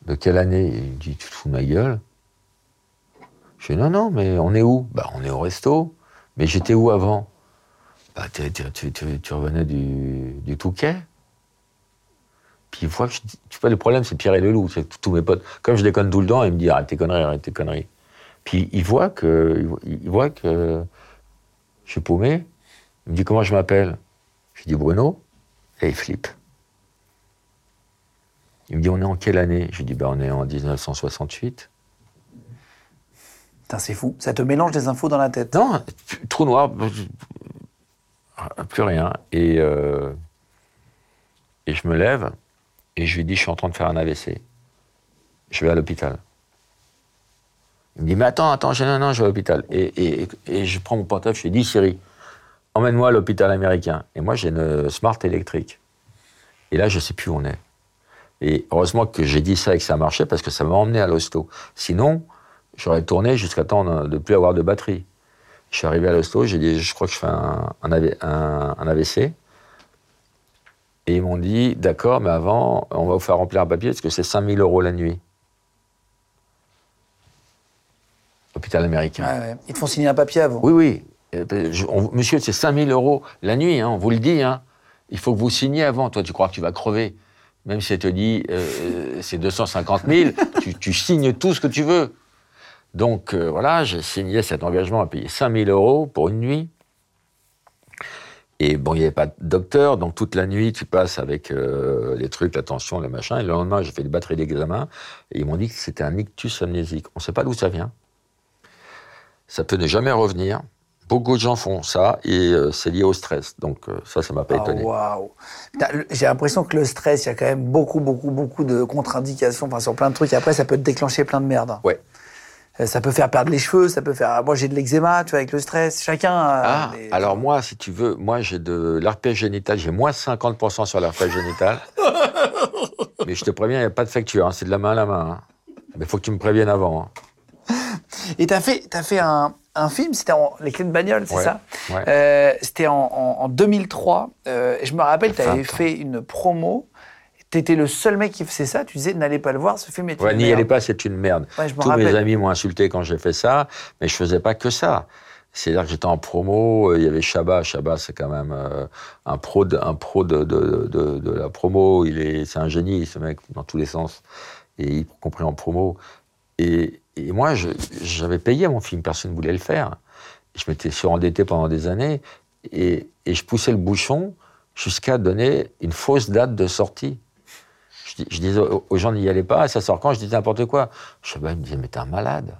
De quelle année? Il dit Tu te fous ma gueule Je dis Non, non, mais on est où? Bah, on est au resto. Mais j'étais où avant? Bah, tu, revenais du, du Touquet. Puis il voit que je dis- tu vois, le problème, c'est Pierre et Leloup, c'est que tous mes potes. Comme je déconne tout le temps, il me dit arrête tes conneries, arrête tes conneries. Puis il voit que, il voit que je suis paumé. Il me dit comment je m'appelle? Je lui dis Bruno. Et il flippe. Il me dit on est en quelle année? Je lui dis ben, on est en 1968. Putain, c'est fou. Ça te mélange des infos dans la tête. Non, trou noir, plus rien. Et, euh, et je me lève et je lui dis je suis en train de faire un AVC. Je vais à l'hôpital. Il me dit mais attends, attends, je, non, non, je vais à l'hôpital. Et, et- et je prends mon portable, je lui dis Siri, emmène-moi à l'hôpital américain. Et moi j'ai une smart électrique. Et là je sais plus où on est. Et heureusement que j'ai dit ça et que ça marchait parce que ça m'a emmené à l'hosto. Sinon, j'aurais tourné jusqu'à temps de ne plus avoir de batterie. Je suis arrivé à l'hosto, j'ai dit, je crois que je fais un, un AV un- un AVC. Et ils m'ont dit, d'accord, mais avant, on va vous faire remplir un papier parce que c'est 5000 euros la nuit. Hôpital américain. Ouais. Ils te font signer un papier avant. Oui, oui. Euh, on- monsieur, c'est 5000 euros la nuit, hein, on vous le dit. Hein. Il faut que vous signiez avant. Toi, tu crois que tu vas crever. Même si elle te dit euh, c'est 250 000, tu, tu signes tout ce que tu veux. Donc euh, voilà, j'ai signé cet engagement à payer 5000 euros pour une nuit. Et bon, il n'y avait pas de docteur, donc toute la nuit, tu passes avec euh, les trucs, la tension, le machin. Et le lendemain, j'ai fait une batterie d'examen. Et ils m'ont dit que c'était un ictus amnésique. On ne sait pas d'où ça vient. Ça peut ne jamais revenir. Beaucoup de gens font ça et euh, c'est lié au stress. Donc euh, ça, ça m'a pas Ah, étonné. J'ai l'impression que le stress, il y a quand même beaucoup, beaucoup, beaucoup de contre-indications enfin, sur plein de trucs. Et après, ça peut te déclencher plein de merde. Ouais. Euh, Ça peut faire perdre les cheveux, ça peut faire. Moi, j'ai de l'eczéma, tu vois, avec le stress. Chacun. Ah, alors moi, si tu veux, moi j'ai de l'herpès génital, j'ai moins 50% sur l'herpès génital. Mais je te préviens, il n'y a pas de facture, hein, c'est de la main à la main. hein. Mais il faut que tu me préviennes avant. hein. Et t'as fait, as fait un, un film, c'était Les Clés de bagnole, c'est Ouais, ça ouais. Euh, C'était en, en- en 2003. euh, et je me rappelle, tu avais 20 ans. fait une promo. Tu étais le seul mec qui faisait ça. Tu disais, n'allez pas le voir, ce film est Ouais, une n'y merde. allez pas, c'est une merde. Je Tous mes amis m'ont insulté quand j'ai fait ça, mais je faisais pas que ça. C'est-à-dire que j'étais en promo, euh, il y avait Chabat. Chabat, c'est quand même un pro, de, un pro de, de, de- de la promo. Il est, c'est un génie, ce mec, dans tous les sens, et y compris en promo. Et, et moi, je- j'avais payé mon film, personne ne voulait le faire. Je m'étais surendetté pendant des années, et, et je poussais le bouchon jusqu'à donner une fausse date de sortie. Je, dis- je disais aux gens, n'y allez pas, ça sort quand? Je disais n'importe quoi. Chabat, il me disait, mais t'es un malade.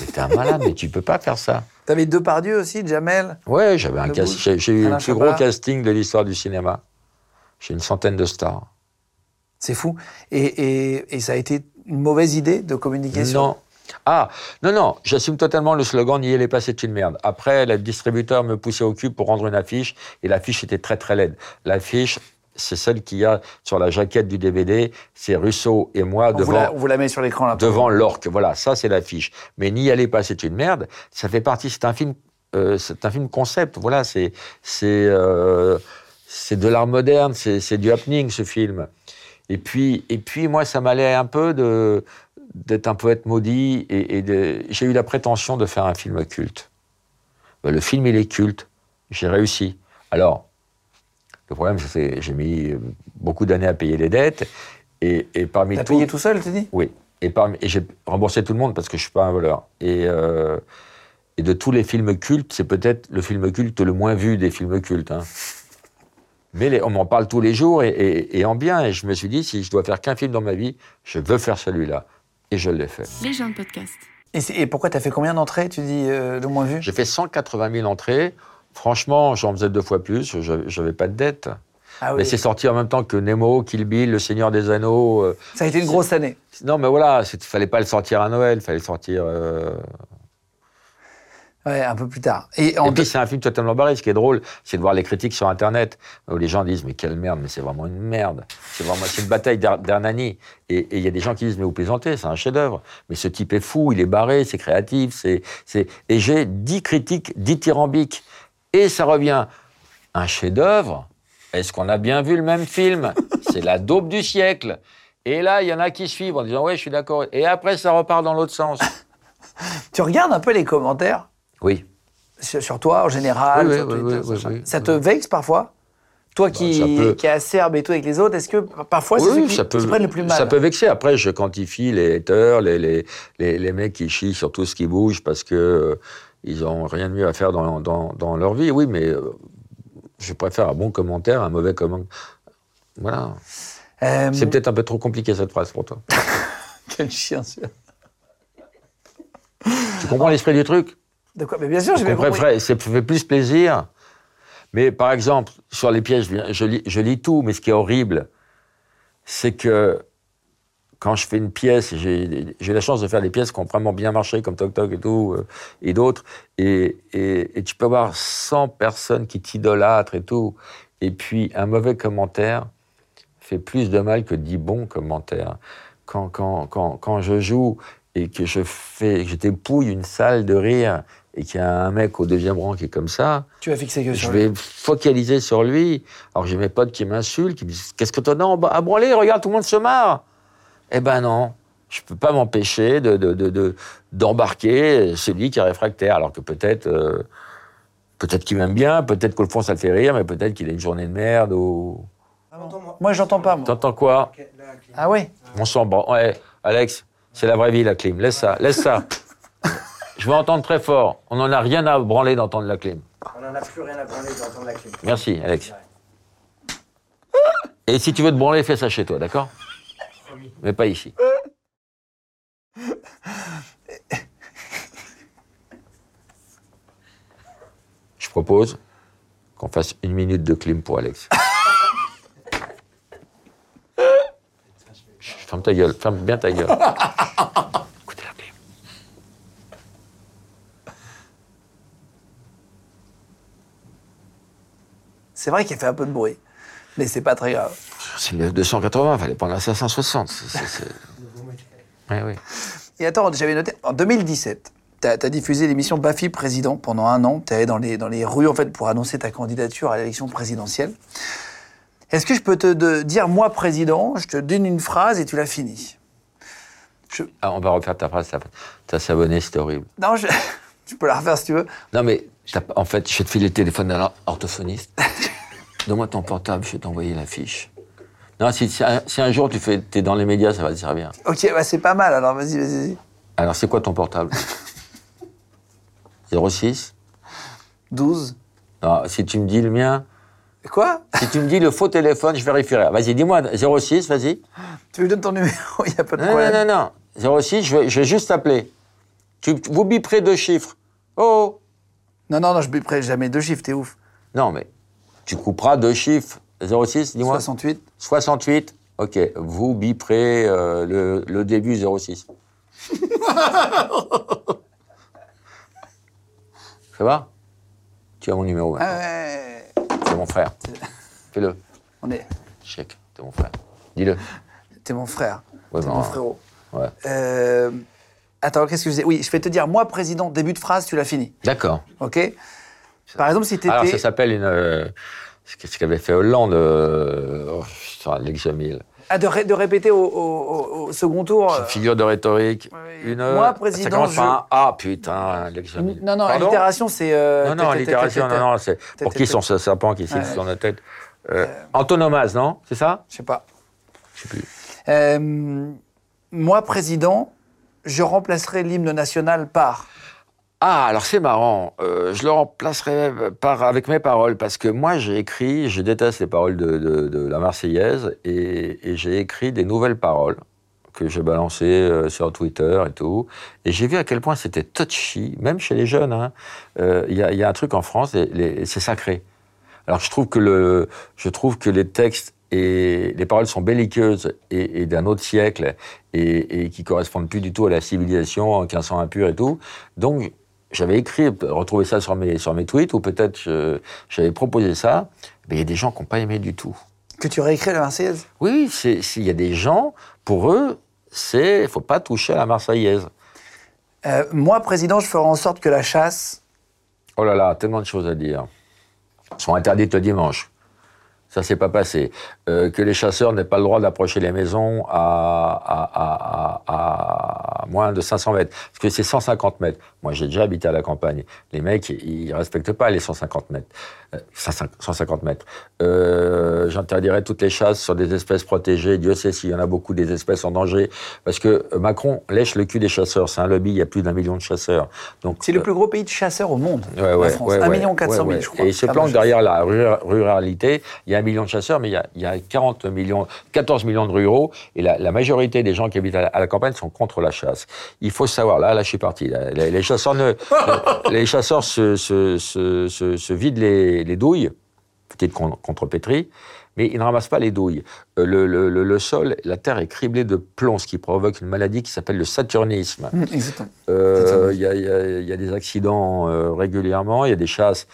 Mais t'es un malade, mais tu peux pas faire ça. T'avais deux Depardieu aussi, Jamel. Ouais, j'avais un j'ai eu le plus gros casting de l'histoire du cinéma. J'ai une centaine de stars. C'est fou. Et, et- et ça a été une mauvaise idée de communiquer sur. Non. Ah, non, non, j'assume totalement le slogan N'y allez pas, c'est une merde. Après, le distributeur me poussait au cul pour rendre une affiche, et l'affiche était très très laide. L'affiche, c'est celle qu'il y a sur la jaquette du DVD, c'est Russo et moi On, vous devant, la, on vous la met sur l'écran là. devant l'orque. Voilà, ça c'est l'affiche. Mais N'y allez pas, c'est une merde. Ça fait partie, c'est un film, euh, c'est un film concept. Voilà, c'est c'est euh, c'est de l'art moderne, c'est du happening ce film. Et puis et puis moi ça m'allait un peu de d'être un poète maudit et, j'ai eu la prétention de faire un film culte. Ben, le film il est culte, j'ai réussi. Alors le problème c'est que j'ai mis euh, beaucoup d'années à payer les dettes et, et parmi T'as tout- payé tout seul, tu dis oui. Et, parmi- et j'ai remboursé tout le monde parce que je suis pas un voleur. Et, euh, et de tous les films cultes, c'est peut-être le film culte le moins vu des films cultes. hein. Mais les- on m'en parle tous les jours et, et- et en bien. Et je me suis dit, si je dois faire qu'un film dans ma vie, je veux faire celui-là. Et je l'ai fait. Les gens de podcast. Et, pourquoi t'as fait combien d'entrées, tu dis, euh, de moins vu J'ai fait 180 000 entrées. Franchement, j'en faisais deux fois plus. Je n'avais pas de dette. Ah oui. Mais c'est sorti en même temps que Nemo, Kill Bill, Le Seigneur des Anneaux. euh, Ça a été une grosse année. Non, mais voilà, il fallait pas le sortir à Noël, il fallait le sortir. euh, Ouais, un peu plus tard. Et en Et puis c'est un film totalement barré. Ce qui est drôle, c'est de voir les critiques sur Internet où les gens disent mais quelle merde, mais c'est vraiment une merde. C'est vraiment une bataille d'Her- d'Hernani. Et il y a des gens qui disent mais vous plaisantez, c'est un chef-d'œuvre. Mais ce type est fou, il est barré, c'est créatif, c'est et j'ai dix critiques dithyrambiques et ça revient un chef-d'œuvre. Est-ce qu'on a bien vu le même film? C'est la daube du siècle. Et là, il y en a qui suivent en disant ouais, je suis d'accord. Et après, ça repart dans l'autre sens. tu regardes un peu les commentaires? Oui. sur, sur toi en général. Oui, oui, oui, ça te vexe parfois? Toi qui, ça peut. qui est acerbe et tout avec les autres, est-ce que parfois c'est ceux qui, qui prennent le plus mal Ça peut vexer. Après, je quantifie les haters, les, les, les, les mecs qui chient sur tout ce qui bouge parce que euh, ils ont rien de mieux à faire dans, dans, dans leur vie. Oui, mais euh, je préfère un bon commentaire à un mauvais commentaire. Voilà. Euh, C'est peut-être un peu trop compliqué cette phrase pour toi. Quel chien, tu comprends l'esprit du truc? De quoi? Mais bien sûr, compris. préfère, ça fait plus plaisir. Mais par exemple, sur les pièges, je lis, je lis tout, mais ce qui est horrible, c'est que quand je fais une pièce, j'ai j'ai la chance de faire des pièces qui ont vraiment bien marché, comme Toc Toc et tout, euh, et d'autres, et, et, et tu peux avoir 100 personnes qui t'idolâtrent et tout, et puis un mauvais commentaire fait plus de mal que 10 bons commentaires. Quand, quand, quand, quand je joue et que je fais, que je dépouille une salle de rire et qu'il y a un mec au deuxième rang qui est comme ça, Tu vas fixer que je sur lui. vais focaliser sur lui. Alors j'ai mes potes qui m'insultent, qui me disent Qu'est-ce que t'en as en bas à branler Regarde, tout le monde se marre. Eh ben non, je peux pas m'empêcher de, de, de- de- d'embarquer celui qui est réfractaire, alors que peut-être. euh, peut-être qu'il m'aime bien, peut-être qu'au fond ça le fait rire, mais peut-être qu'il a une journée de merde ou. Moi, j'entends pas, moi. T'entends quoi? Ah ouais On s'en branle. Ouais, Alex, c'est la vraie vie la clim. Laisse ça, laisse ça. Je veux entendre très fort. On n'en a rien à branler d'entendre la clim. On n'en a plus rien à branler d'entendre la clim. Merci, Alex. Et si tu veux te branler, fais ça chez toi, d'accord? Mais pas ici. Je propose qu'on fasse une minute de clim pour Alex. Chut, Ferme ta gueule, ferme bien ta gueule. Écoutez la clim. C'est vrai qu'il fait un peu de bruit. Mais c'est pas très grave. C'est le 280, fallait prendre un 560. c'est- c'est- c'est- Ouais, oui. Et attends, j'avais noté, en 2017, tu as, diffusé l'émission Bafi Président pendant un an. Tu allé dans les, dans les rues, en fait, pour annoncer ta candidature à l'élection présidentielle. Est-ce que je peux te de- dire, moi, président, je te donne une phrase et tu la finis? Ah, on va refaire ta phrase. Ta, ta s'abonner, c'était horrible. Non, je, tu peux la refaire si tu veux. Non, mais en fait, je vais te filer le téléphone d'un orthophoniste. Donne-moi ton portable, je vais t'envoyer la fiche. Non, si, si un, si un jour tu fais, es dans les médias, ça va te servir. Ok, bah c'est pas mal, alors vas-y, vas-y. Alors, c'est quoi ton portable? 06 12. Non, si tu me dis le mien, Quoi? Si tu me dis le faux téléphone, je vérifierai. Vas-y, dis-moi 06, vas-y. Tu lui donnes ton numéro, il n'y a pas de Non, problème. non, non, non. 06, je vais, je vais juste t'appeler. Tu, vous biperez deux chiffres. Oh Non, non, non, je biperai jamais deux chiffres, t'es ouf. Non, mais tu couperas deux chiffres. 06, dis-moi. 68. 68, ok. Vous biperez euh, le, le début 06. Ça va? Tu as mon numéro Ah maintenant. ouais, C'est mon frère. Fais-le. on est... Chèque, t'es mon frère. Dis-le. T'es mon frère. Ouais, T'es ben, mon frérot. Ouais. Euh, Attends, qu'est-ce que je disais? Oui, je vais te dire, moi, président, début de phrase, tu l'as fini. D'accord. OK? Par exemple, si t'étais... Alors, ça s'appelle une. euh, ce qu'avait fait Hollande, euh, oh. Ah, de, ré- de répéter au, au- au- au second tour. euh, Figure de rhétorique. oui. Une, Moi, Ça président, commence par un A, putain, l'examil. Non, non, allitération, c'est... euh, Non, non, allitération, non, non, c'est pour qui sont tête. ce serpent qui Ouais. sur notre tête euh, Antonomase, non C'est ça Je sais pas. Je sais plus. Euh, moi, président, je remplacerai l'hymne national par... Ah, alors c'est marrant. Euh, je le remplacerai avec mes paroles parce que moi j'ai écrit, je déteste les paroles de, la Marseillaise et, j'ai écrit des nouvelles paroles que j'ai balancées euh, sur Twitter et tout. Et j'ai vu à quel point c'était touchy, même chez les jeunes. hein. Euh, Il y, a, un truc en France, c'est sacré. Alors je trouve que les textes et les paroles sont belliqueuses et, d'un autre siècle et, et qui correspondent plus du tout à la civilisation, qu'un sang impur et tout. Donc j'avais écrit, retrouvé ça sur mes, sur mes tweets, ou peut-être je- j'avais proposé ça, mais il y a des gens qui n'ont pas aimé du tout. Que tu réécris la Marseillaise? Oui, il y a des gens, pour eux, c'est faut pas toucher à la Marseillaise. Euh, Moi, président, je ferai en sorte que la chasse. Oh là là, tellement de choses à dire. Sont interdites le dimanche. Ça s'est pas passé. Euh, que les chasseurs n'aient pas le droit d'approcher les maisons à, à, à, à, à moins de 500 mètres. Parce que c'est 150 mètres. Moi, j'ai déjà habité à la campagne. Les mecs, ils respectent pas les 150 mètres. Euh, 150 mètres. Euh, J'interdirai toutes les chasses sur des espèces protégées. Dieu sait s'il y en a beaucoup des espèces en danger. Parce que Macron lèche le cul des chasseurs. C'est un lobby. Il y a plus d'un million de chasseurs. Donc, C'est le euh, plus gros pays de chasseurs au monde, Ouais, la ouais, France. ouais, 1 ouais, million 400 000, ouais, ouais. je crois. Et il se planque de derrière la rura- ruralité. Il y a un million de chasseurs, mais il y a, il y a 40 millions, 14 millions de ruraux. Et la, la majorité des gens qui habitent à la, à la campagne sont contre la chasse. Il faut savoir, là, là, je suis parti. là. les, les chasseurs, ne, les chasseurs se, se, se, se, se vident les, les douilles, petite con- contrepétrie, mais ils ne ramassent pas les douilles. Euh, Le, le, le, le sol, la terre est criblée de plomb, ce qui provoque une maladie qui s'appelle le saturnisme. Mmh, exactement. Euh, Il y, a- y y des accidents euh, régulièrement, il y a des chasses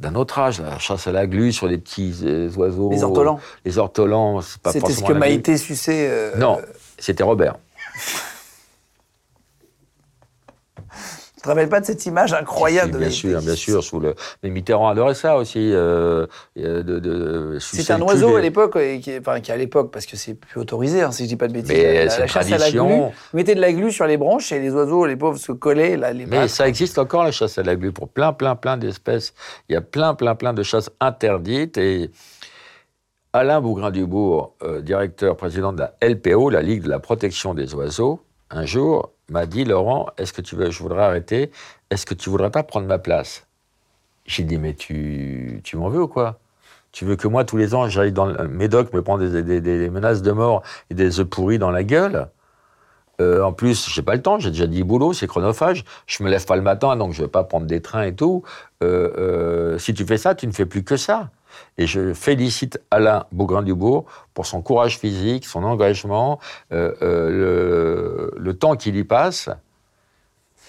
d'un autre âge, la chasse à la glu sur les petits euh, oiseaux. Les ortolans. Les ortolans, c'est pas C'était ce que. Maïté suçait. euh, Non, c'était Robert. Tu te rappelles pas de cette image incroyable Si, bien sûr, bien sûr. Sous le... Mais Mitterrand adorait ça aussi. euh, euh, de, de, sucer C'était un oiseau des- à l'époque, euh, qui, enfin, qui à l'époque, parce que c'est plus autorisé, hein, si je dis pas de bêtises. Mais la, c'est chasse à la glu, mettaient de la glu sur les branches et les oiseaux, les pauvres, se collaient, là, les Mais pattes. ça existe encore, la chasse à la glu, pour plein, plein, plein d'espèces. Il y a plein, plein, plein de chasses interdites. Et Alain Bougrain-Dubourg, euh, directeur, président de la LPO, la Ligue de la protection des oiseaux, un jour m'a dit Laurent, est-ce que tu veux, je voudrais arrêter, est-ce que tu voudrais pas prendre ma place? J'ai dit Mais tu, tu m'en veux ou quoi? Tu veux que moi, tous les ans, j'aille dans le Médoc, me prendre des, menaces de mort et des œufs pourris dans la gueule? Euh, en plus, j'ai pas le temps, j'ai déjà dit boulot, c'est chronophage. Je me lève pas le matin, donc je vais pas prendre des trains et tout. Euh, euh, si tu fais ça, tu ne fais plus que ça. Et je félicite Alain Bougrain-Dubourg pour son courage physique, son engagement, euh, euh, le, le temps qu'il y passe.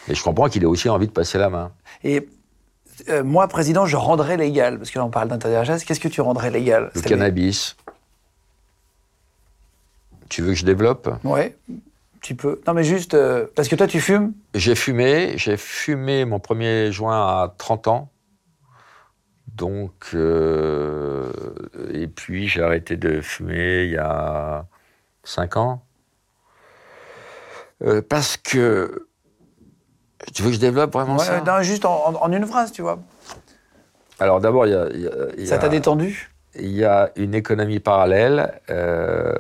Et je comprends qu'il ait aussi envie de passer la main. Et euh, moi, président, je rendrais légal, parce que là, on parle d'interdire qu'est-ce que tu rendrais légal Le cannabis. Tu veux que je développe? Ouais, tu peux. Non, mais juste, parce que toi, tu fumes? J'ai fumé, j'ai fumé mon premier joint à 30 ans. Donc, euh, et puis j'ai arrêté de fumer il y a 5 ans. Euh, parce que. Tu veux que je développe vraiment Ouais, ça? non, juste en, une phrase, tu vois. Alors d'abord, il y a. y Ça t'a détendu? il y a une économie parallèle euh,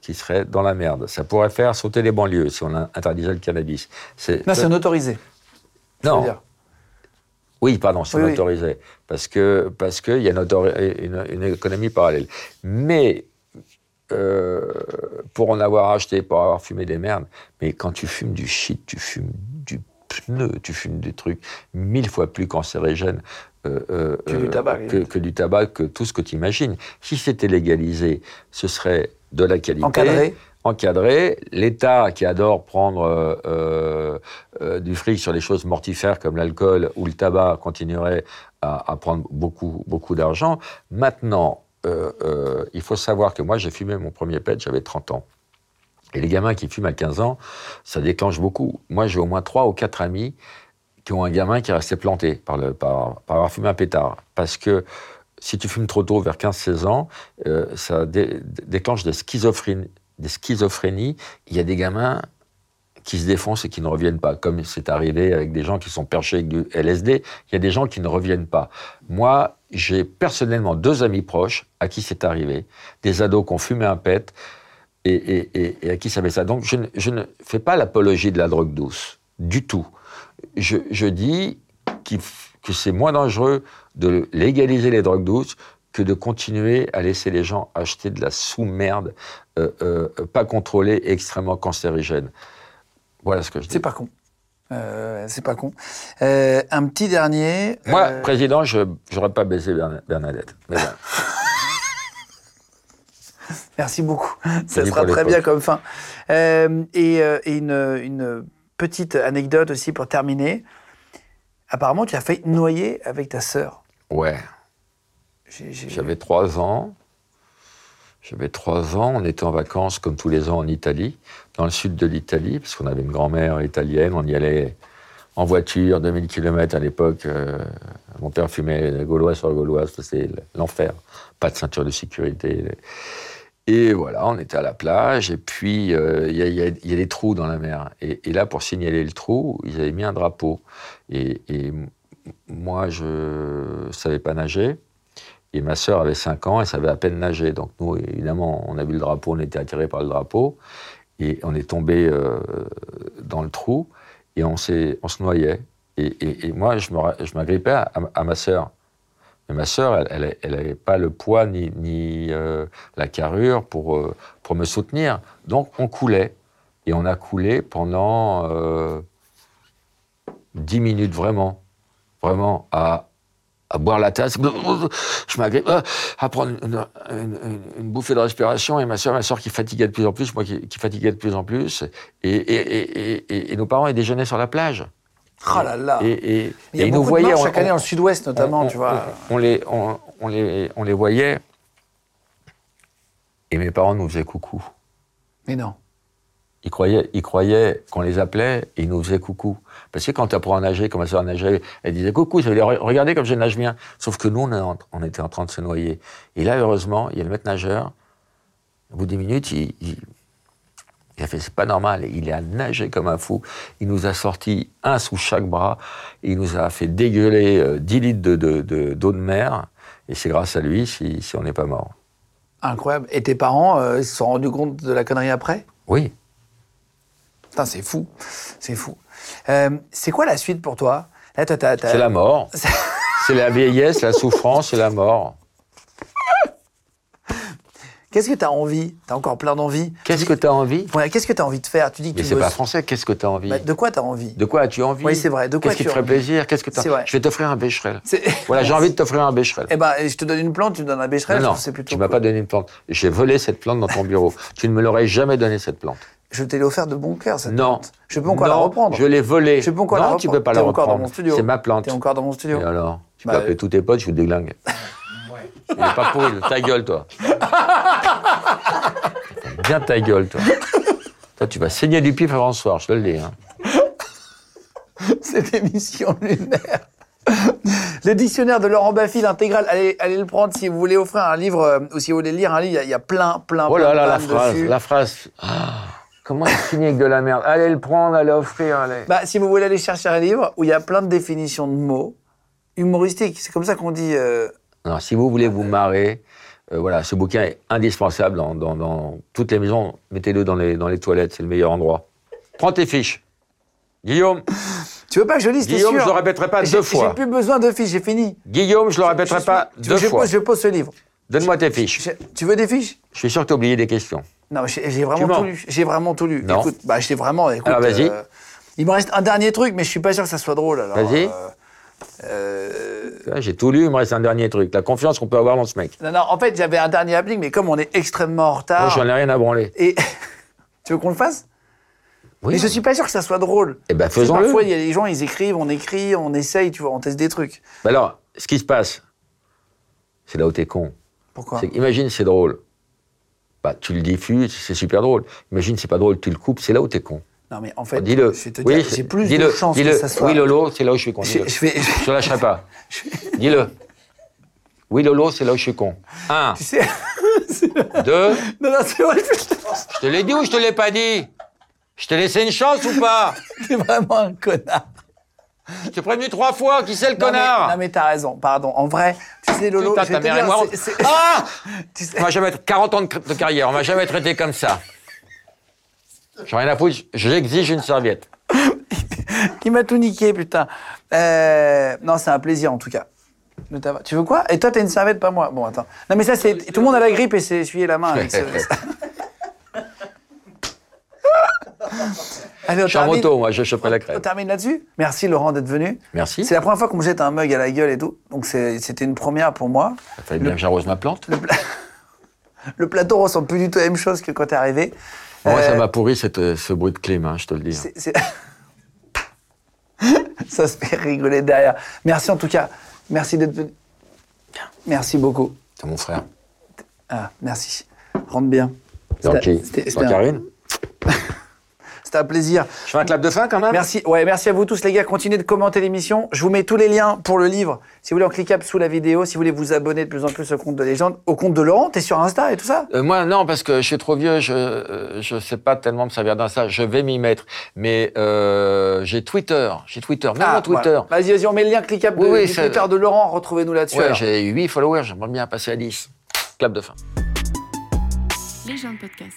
qui serait dans la merde. Ça pourrait faire sauter les banlieues si on interdisait le cannabis. C'est Non, c'est un autorisé. non. Oui, pardon, c'est Oui, oui. autorisé. Parce que parce qu'il y a une, autori- une, une économie parallèle. Mais euh, pour en avoir acheté, pour avoir fumé des merdes, mais quand tu fumes du shit, tu fumes du pneu, tu fumes des trucs mille fois plus cancérigènes euh, euh, Que du tabac, que, que du tabac, que tout ce que tu imagines. Si c'était légalisé, ce serait de la qualité. Encadré. Encadré. L'État qui adore prendre euh, euh, euh, du fric sur les choses mortifères comme l'alcool ou le tabac continuerait à, prendre beaucoup, beaucoup d'argent. Maintenant, il faut savoir que moi, j'ai fumé mon premier pet, j'avais 30 ans. Et les gamins qui fument à 15 ans, ça déclenche beaucoup. Moi, j'ai au moins 3 ou 4 amis qui ont un gamin qui est resté planté par, le, avoir fumé un pétard. Parce que si tu fumes trop tôt, vers 15-16 ans, ça dé- déclenche des schizophrénies, des schizophrénies. Il y a des gamins qui se défoncent et qui ne reviennent pas, comme c'est arrivé avec des gens qui sont perchés avec du LSD. Il y a des gens qui ne reviennent pas. Moi, j'ai personnellement deux amis proches à qui c'est arrivé, des ados qui ont fumé un pet et, à qui ça fait ça. Donc, je ne, fais pas l'apologie de la drogue douce, du tout. Je, dis que c'est moins dangereux de légaliser les drogues douces que de continuer à laisser les gens acheter de la sous-merde euh, euh, pas contrôlée et extrêmement cancérigène. Voilà ce que je dis. C'est pas con. Euh, c'est pas con. Un petit dernier. Moi, président, je n'aurais pas baisé Berna- Bernadette. Mais. Merci beaucoup. Ça sera très bien comme fin. Et et une, une petite anecdote aussi pour terminer. Apparemment, tu as failli te noyer avec ta sœur. ouais. J'avais trois ans. J'avais trois ans. On était en vacances, comme tous les ans, en Italie, dans le sud de l'Italie, parce qu'on avait une grand-mère italienne. On y allait en voiture, 2000 km à l'époque. euh, mon père fumait gauloise sur gauloise. C'était l'enfer. Pas de ceinture de sécurité. Et voilà, on était à la plage. Et puis, euh, il y, a- des trous dans la mer. Et, là, pour signaler le trou, ils avaient mis un drapeau. Et, et moi, je savais pas nager. Et ma sœur avait 5 ans, elle savait à peine nager. Donc nous, évidemment, on a vu le drapeau, on était attirés par le drapeau. Et on est tombé euh, dans le trou et on, on se noyait. Et, et- et moi, je m'agrippais à, ma sœur. Mais ma sœur, elle n'avait pas le poids ni, ni, euh, la carrure pour, euh, pour me soutenir. Donc on coulait. Et on a coulé pendant 10 minutes, vraiment. Vraiment, à, à boire la tasse. Je m'agrippe, euh, à prendre une, une- une- une bouffée de respiration. Et ma soeur, ma soeur qui fatiguait de plus en plus, moi qui, qui fatiguait de plus en plus. Et, et, et, et- et- et nos parents, ils déjeunaient sur la plage. Oh là là. Et, Il y a nous de voyaient. on- chaque année dans le sud-ouest, notamment, on- tu vois. On, on les, on, on les, on les voyait. Et mes parents nous faisaient coucou. Mais non. Ils croyaient, ils croyaient qu'on les appelait et ils nous faisaient coucou. Parce que quand tu apprends à nager, comme ma soeur nageait, elle disait coucou, ça veut dire regardez comme je nage bien. Sauf que nous, on, est en- on était en train de se noyer. Et là, heureusement, il y a le maître nageur. Au bout de 10 minutes, il, il- il a fait c'est pas normal. Il a nagé comme un fou. Il nous a sorti un sous chaque bras. Il nous a fait dégueuler euh, 10 litres d'eau de, de, d'eau de mer. Et c'est grâce à lui si, si on n'est pas mort. Incroyable. Et tes parents, euh, se sont rendus compte de la connerie après? Oui. Putain, c'est fou. C'est fou. Euh, c'est quoi la suite pour toi? C'est la mort. C'est la vieillesse, la souffrance et la mort. Qu'est-ce que tu as envie? Tu as encore plein d'envie. Qu'est-ce que tu as envie? Ouais, Qu'est-ce que tu as envie de faire? Tu dis que Mais c'est pas français, qu'est-ce que tu as envie? Bah, de quoi tu as envie? De quoi as-tu envie? Oui, c'est vrai, de quoi Qu'est-ce qui te as ferait plaisir? Qu'est-ce que vrai. Je vais t'offrir un bécherel. Voilà, j'ai envie de t'offrir un bécherel. Eh ben, je te donne une plante, tu me donnes un bécherel, non, c'est plutôt tu m'as cool. pas donné une plante. J'ai volé cette plante dans ton bureau. tu ne me l'aurais jamais donné cette plante. Je t'ai offert de bon cœur, cette Non. plante. Je peux encore la reprendre. Je l'ai volée. Je peux encore non, la reprendre. tu peux pas la encore reprendre. dans mon studio. C'est ma plante. T'es encore dans mon studio. Et alors Tu Bah, peux appeler tous tes potes, je vous déglingue. Il est pas pourri, ta gueule, toi. Bien ta gueule, toi. Toi, tu vas saigner du pif avant ce soir, je te le dis. hein. Cette émission lunaire. Le dictionnaire de Laurent Baffy, l'intégrale, allez, allez le prendre si vous voulez offrir un livre euh, ou si vous voulez lire un livre. Il y a- il y, a plein, plein, Oh plein là là, la phrase, la phrase. Ah, comment il finit avec de la merde? Allez le prendre, allez offrir, allez. Bah, si vous voulez aller chercher un livre où il y a plein de définitions de mots humoristiques, c'est comme ça qu'on dit. euh, si vous voulez vous marrer, euh, voilà, ce bouquin est indispensable dans, dans- dans toutes les maisons. Mettez-le dans les, dans les toilettes, c'est le meilleur endroit. Prends tes fiches. Guillaume, Tu veux pas que je lise, Guillaume, sûr? je le répéterai pas deux fois. J'ai plus besoin de fiches, j'ai fini. Guillaume, je le répéterai Je pas deux fois. Pose, je pose ce livre. Donne-moi tes fiches. Tu veux des fiches? Je suis sûr que tu as oublié des questions. Non, j'ai vraiment tout lu. J'ai vraiment tout lu. Non. Écoute, bah, j'ai vraiment. Écoute, Alors, vas-y. euh, il me reste un dernier truc, mais je suis pas sûr que ça soit drôle. Vas-y. euh, euh, J'ai tout lu, il me reste un dernier truc. La confiance qu'on peut avoir dans ce mec. Non, non, en fait, j'avais un dernier applique, mais comme on est extrêmement en Moi, retard. j'en ai rien à branler. et tu veux qu'on le fasse? Oui. Mais je suis pas sûr que ça soit drôle. Eh ben, faisons-le. Parfois, il y a des gens, ils écrivent, on écrit, on essaye, tu vois, on teste des trucs. Bah alors, ce qui se passe, c'est là où t'es con. Pourquoi? C'est- Imagine, c'est drôle. Bah, tu le diffuses, c'est super drôle. Imagine, c'est pas drôle, tu le coupes, c'est là où t'es con. Non, mais en fait, dis-le. je vais te Oui, j'ai plus de dis-le, chance dis-le. que ça soit. Oui, Lolo, c'est là où je suis con. Je, je vais. Je te lâcherai pas. Dis-le. Oui, Lolo, c'est là où je suis con. Un, Tu sais. deux. non, non, c'est vrai, Je te l'ai dit ou je te l'ai pas dit? Je t'ai laissé une chance ou pas? T'es vraiment un connard. Je t'ai prévenu trois fois, qui c'est le Non, mais- connard Non, mais t'as raison, pardon. En vrai, tu sais, Lolo, Putain, je vais ta te mère dire, et moi, c'est- on- c'est- Ah tu sais- On m'a jamais 40 ans de, de carrière, on m'a jamais traité comme ça. J'ai rien à foutre, j'exige une serviette. Il m'a tout niqué, putain. Euh, non, c'est un plaisir, en tout cas. Tu veux quoi? Et toi, t'as une serviette, pas moi. Bon, attends. Non, mais ça, c'est. Tout le monde a la grippe et s'est essuyé la main avec ce- Allez, on Je suis en moto, moi, je choperai la On crème. termine là-dessus. Merci Laurent d'être venu. Merci. C'est la première fois qu'on me jette un mug à la gueule et tout. Donc c'était une première pour moi. Ça fallait bien que j'arrose ma plante. Le, pla- le plateau ressemble plus du tout à la même chose que quand t'es arrivé. Moi, ça Euh, m'a pourri cette, euh, ce bruit de clim, hein, je te le dis. c'est- Ça se fait rigoler derrière. Merci en tout cas. Merci d'être venu. Merci beaucoup. C'est mon frère. Ah, merci. Rentre bien. Dans qui Dans Karine C'était un plaisir. Je fais un clap de fin quand même? Merci, ouais, merci à vous tous les gars. Continuez de commenter l'émission. Je vous mets tous les liens pour le livre. Si vous voulez en cliquable sous la vidéo, si vous voulez vous abonner de plus en plus au compte de légende, au compte de Laurent, t'es sur Insta et tout ça? Euh, moi, non, parce que je suis trop vieux, je euh, je sais pas tellement me servir d'un ça. Je vais m'y mettre. Mais euh, j'ai Twitter, j'ai Twitter, même mon Twitter. voilà. Vas-y, vas-y, on met le lien cliquable de, Oui, oui, du Twitter de Laurent. Retrouvez-nous là-dessus. Ouais, j'ai 8 followers, j'aimerais bien passer à 10. Clap de fin. Légende podcast.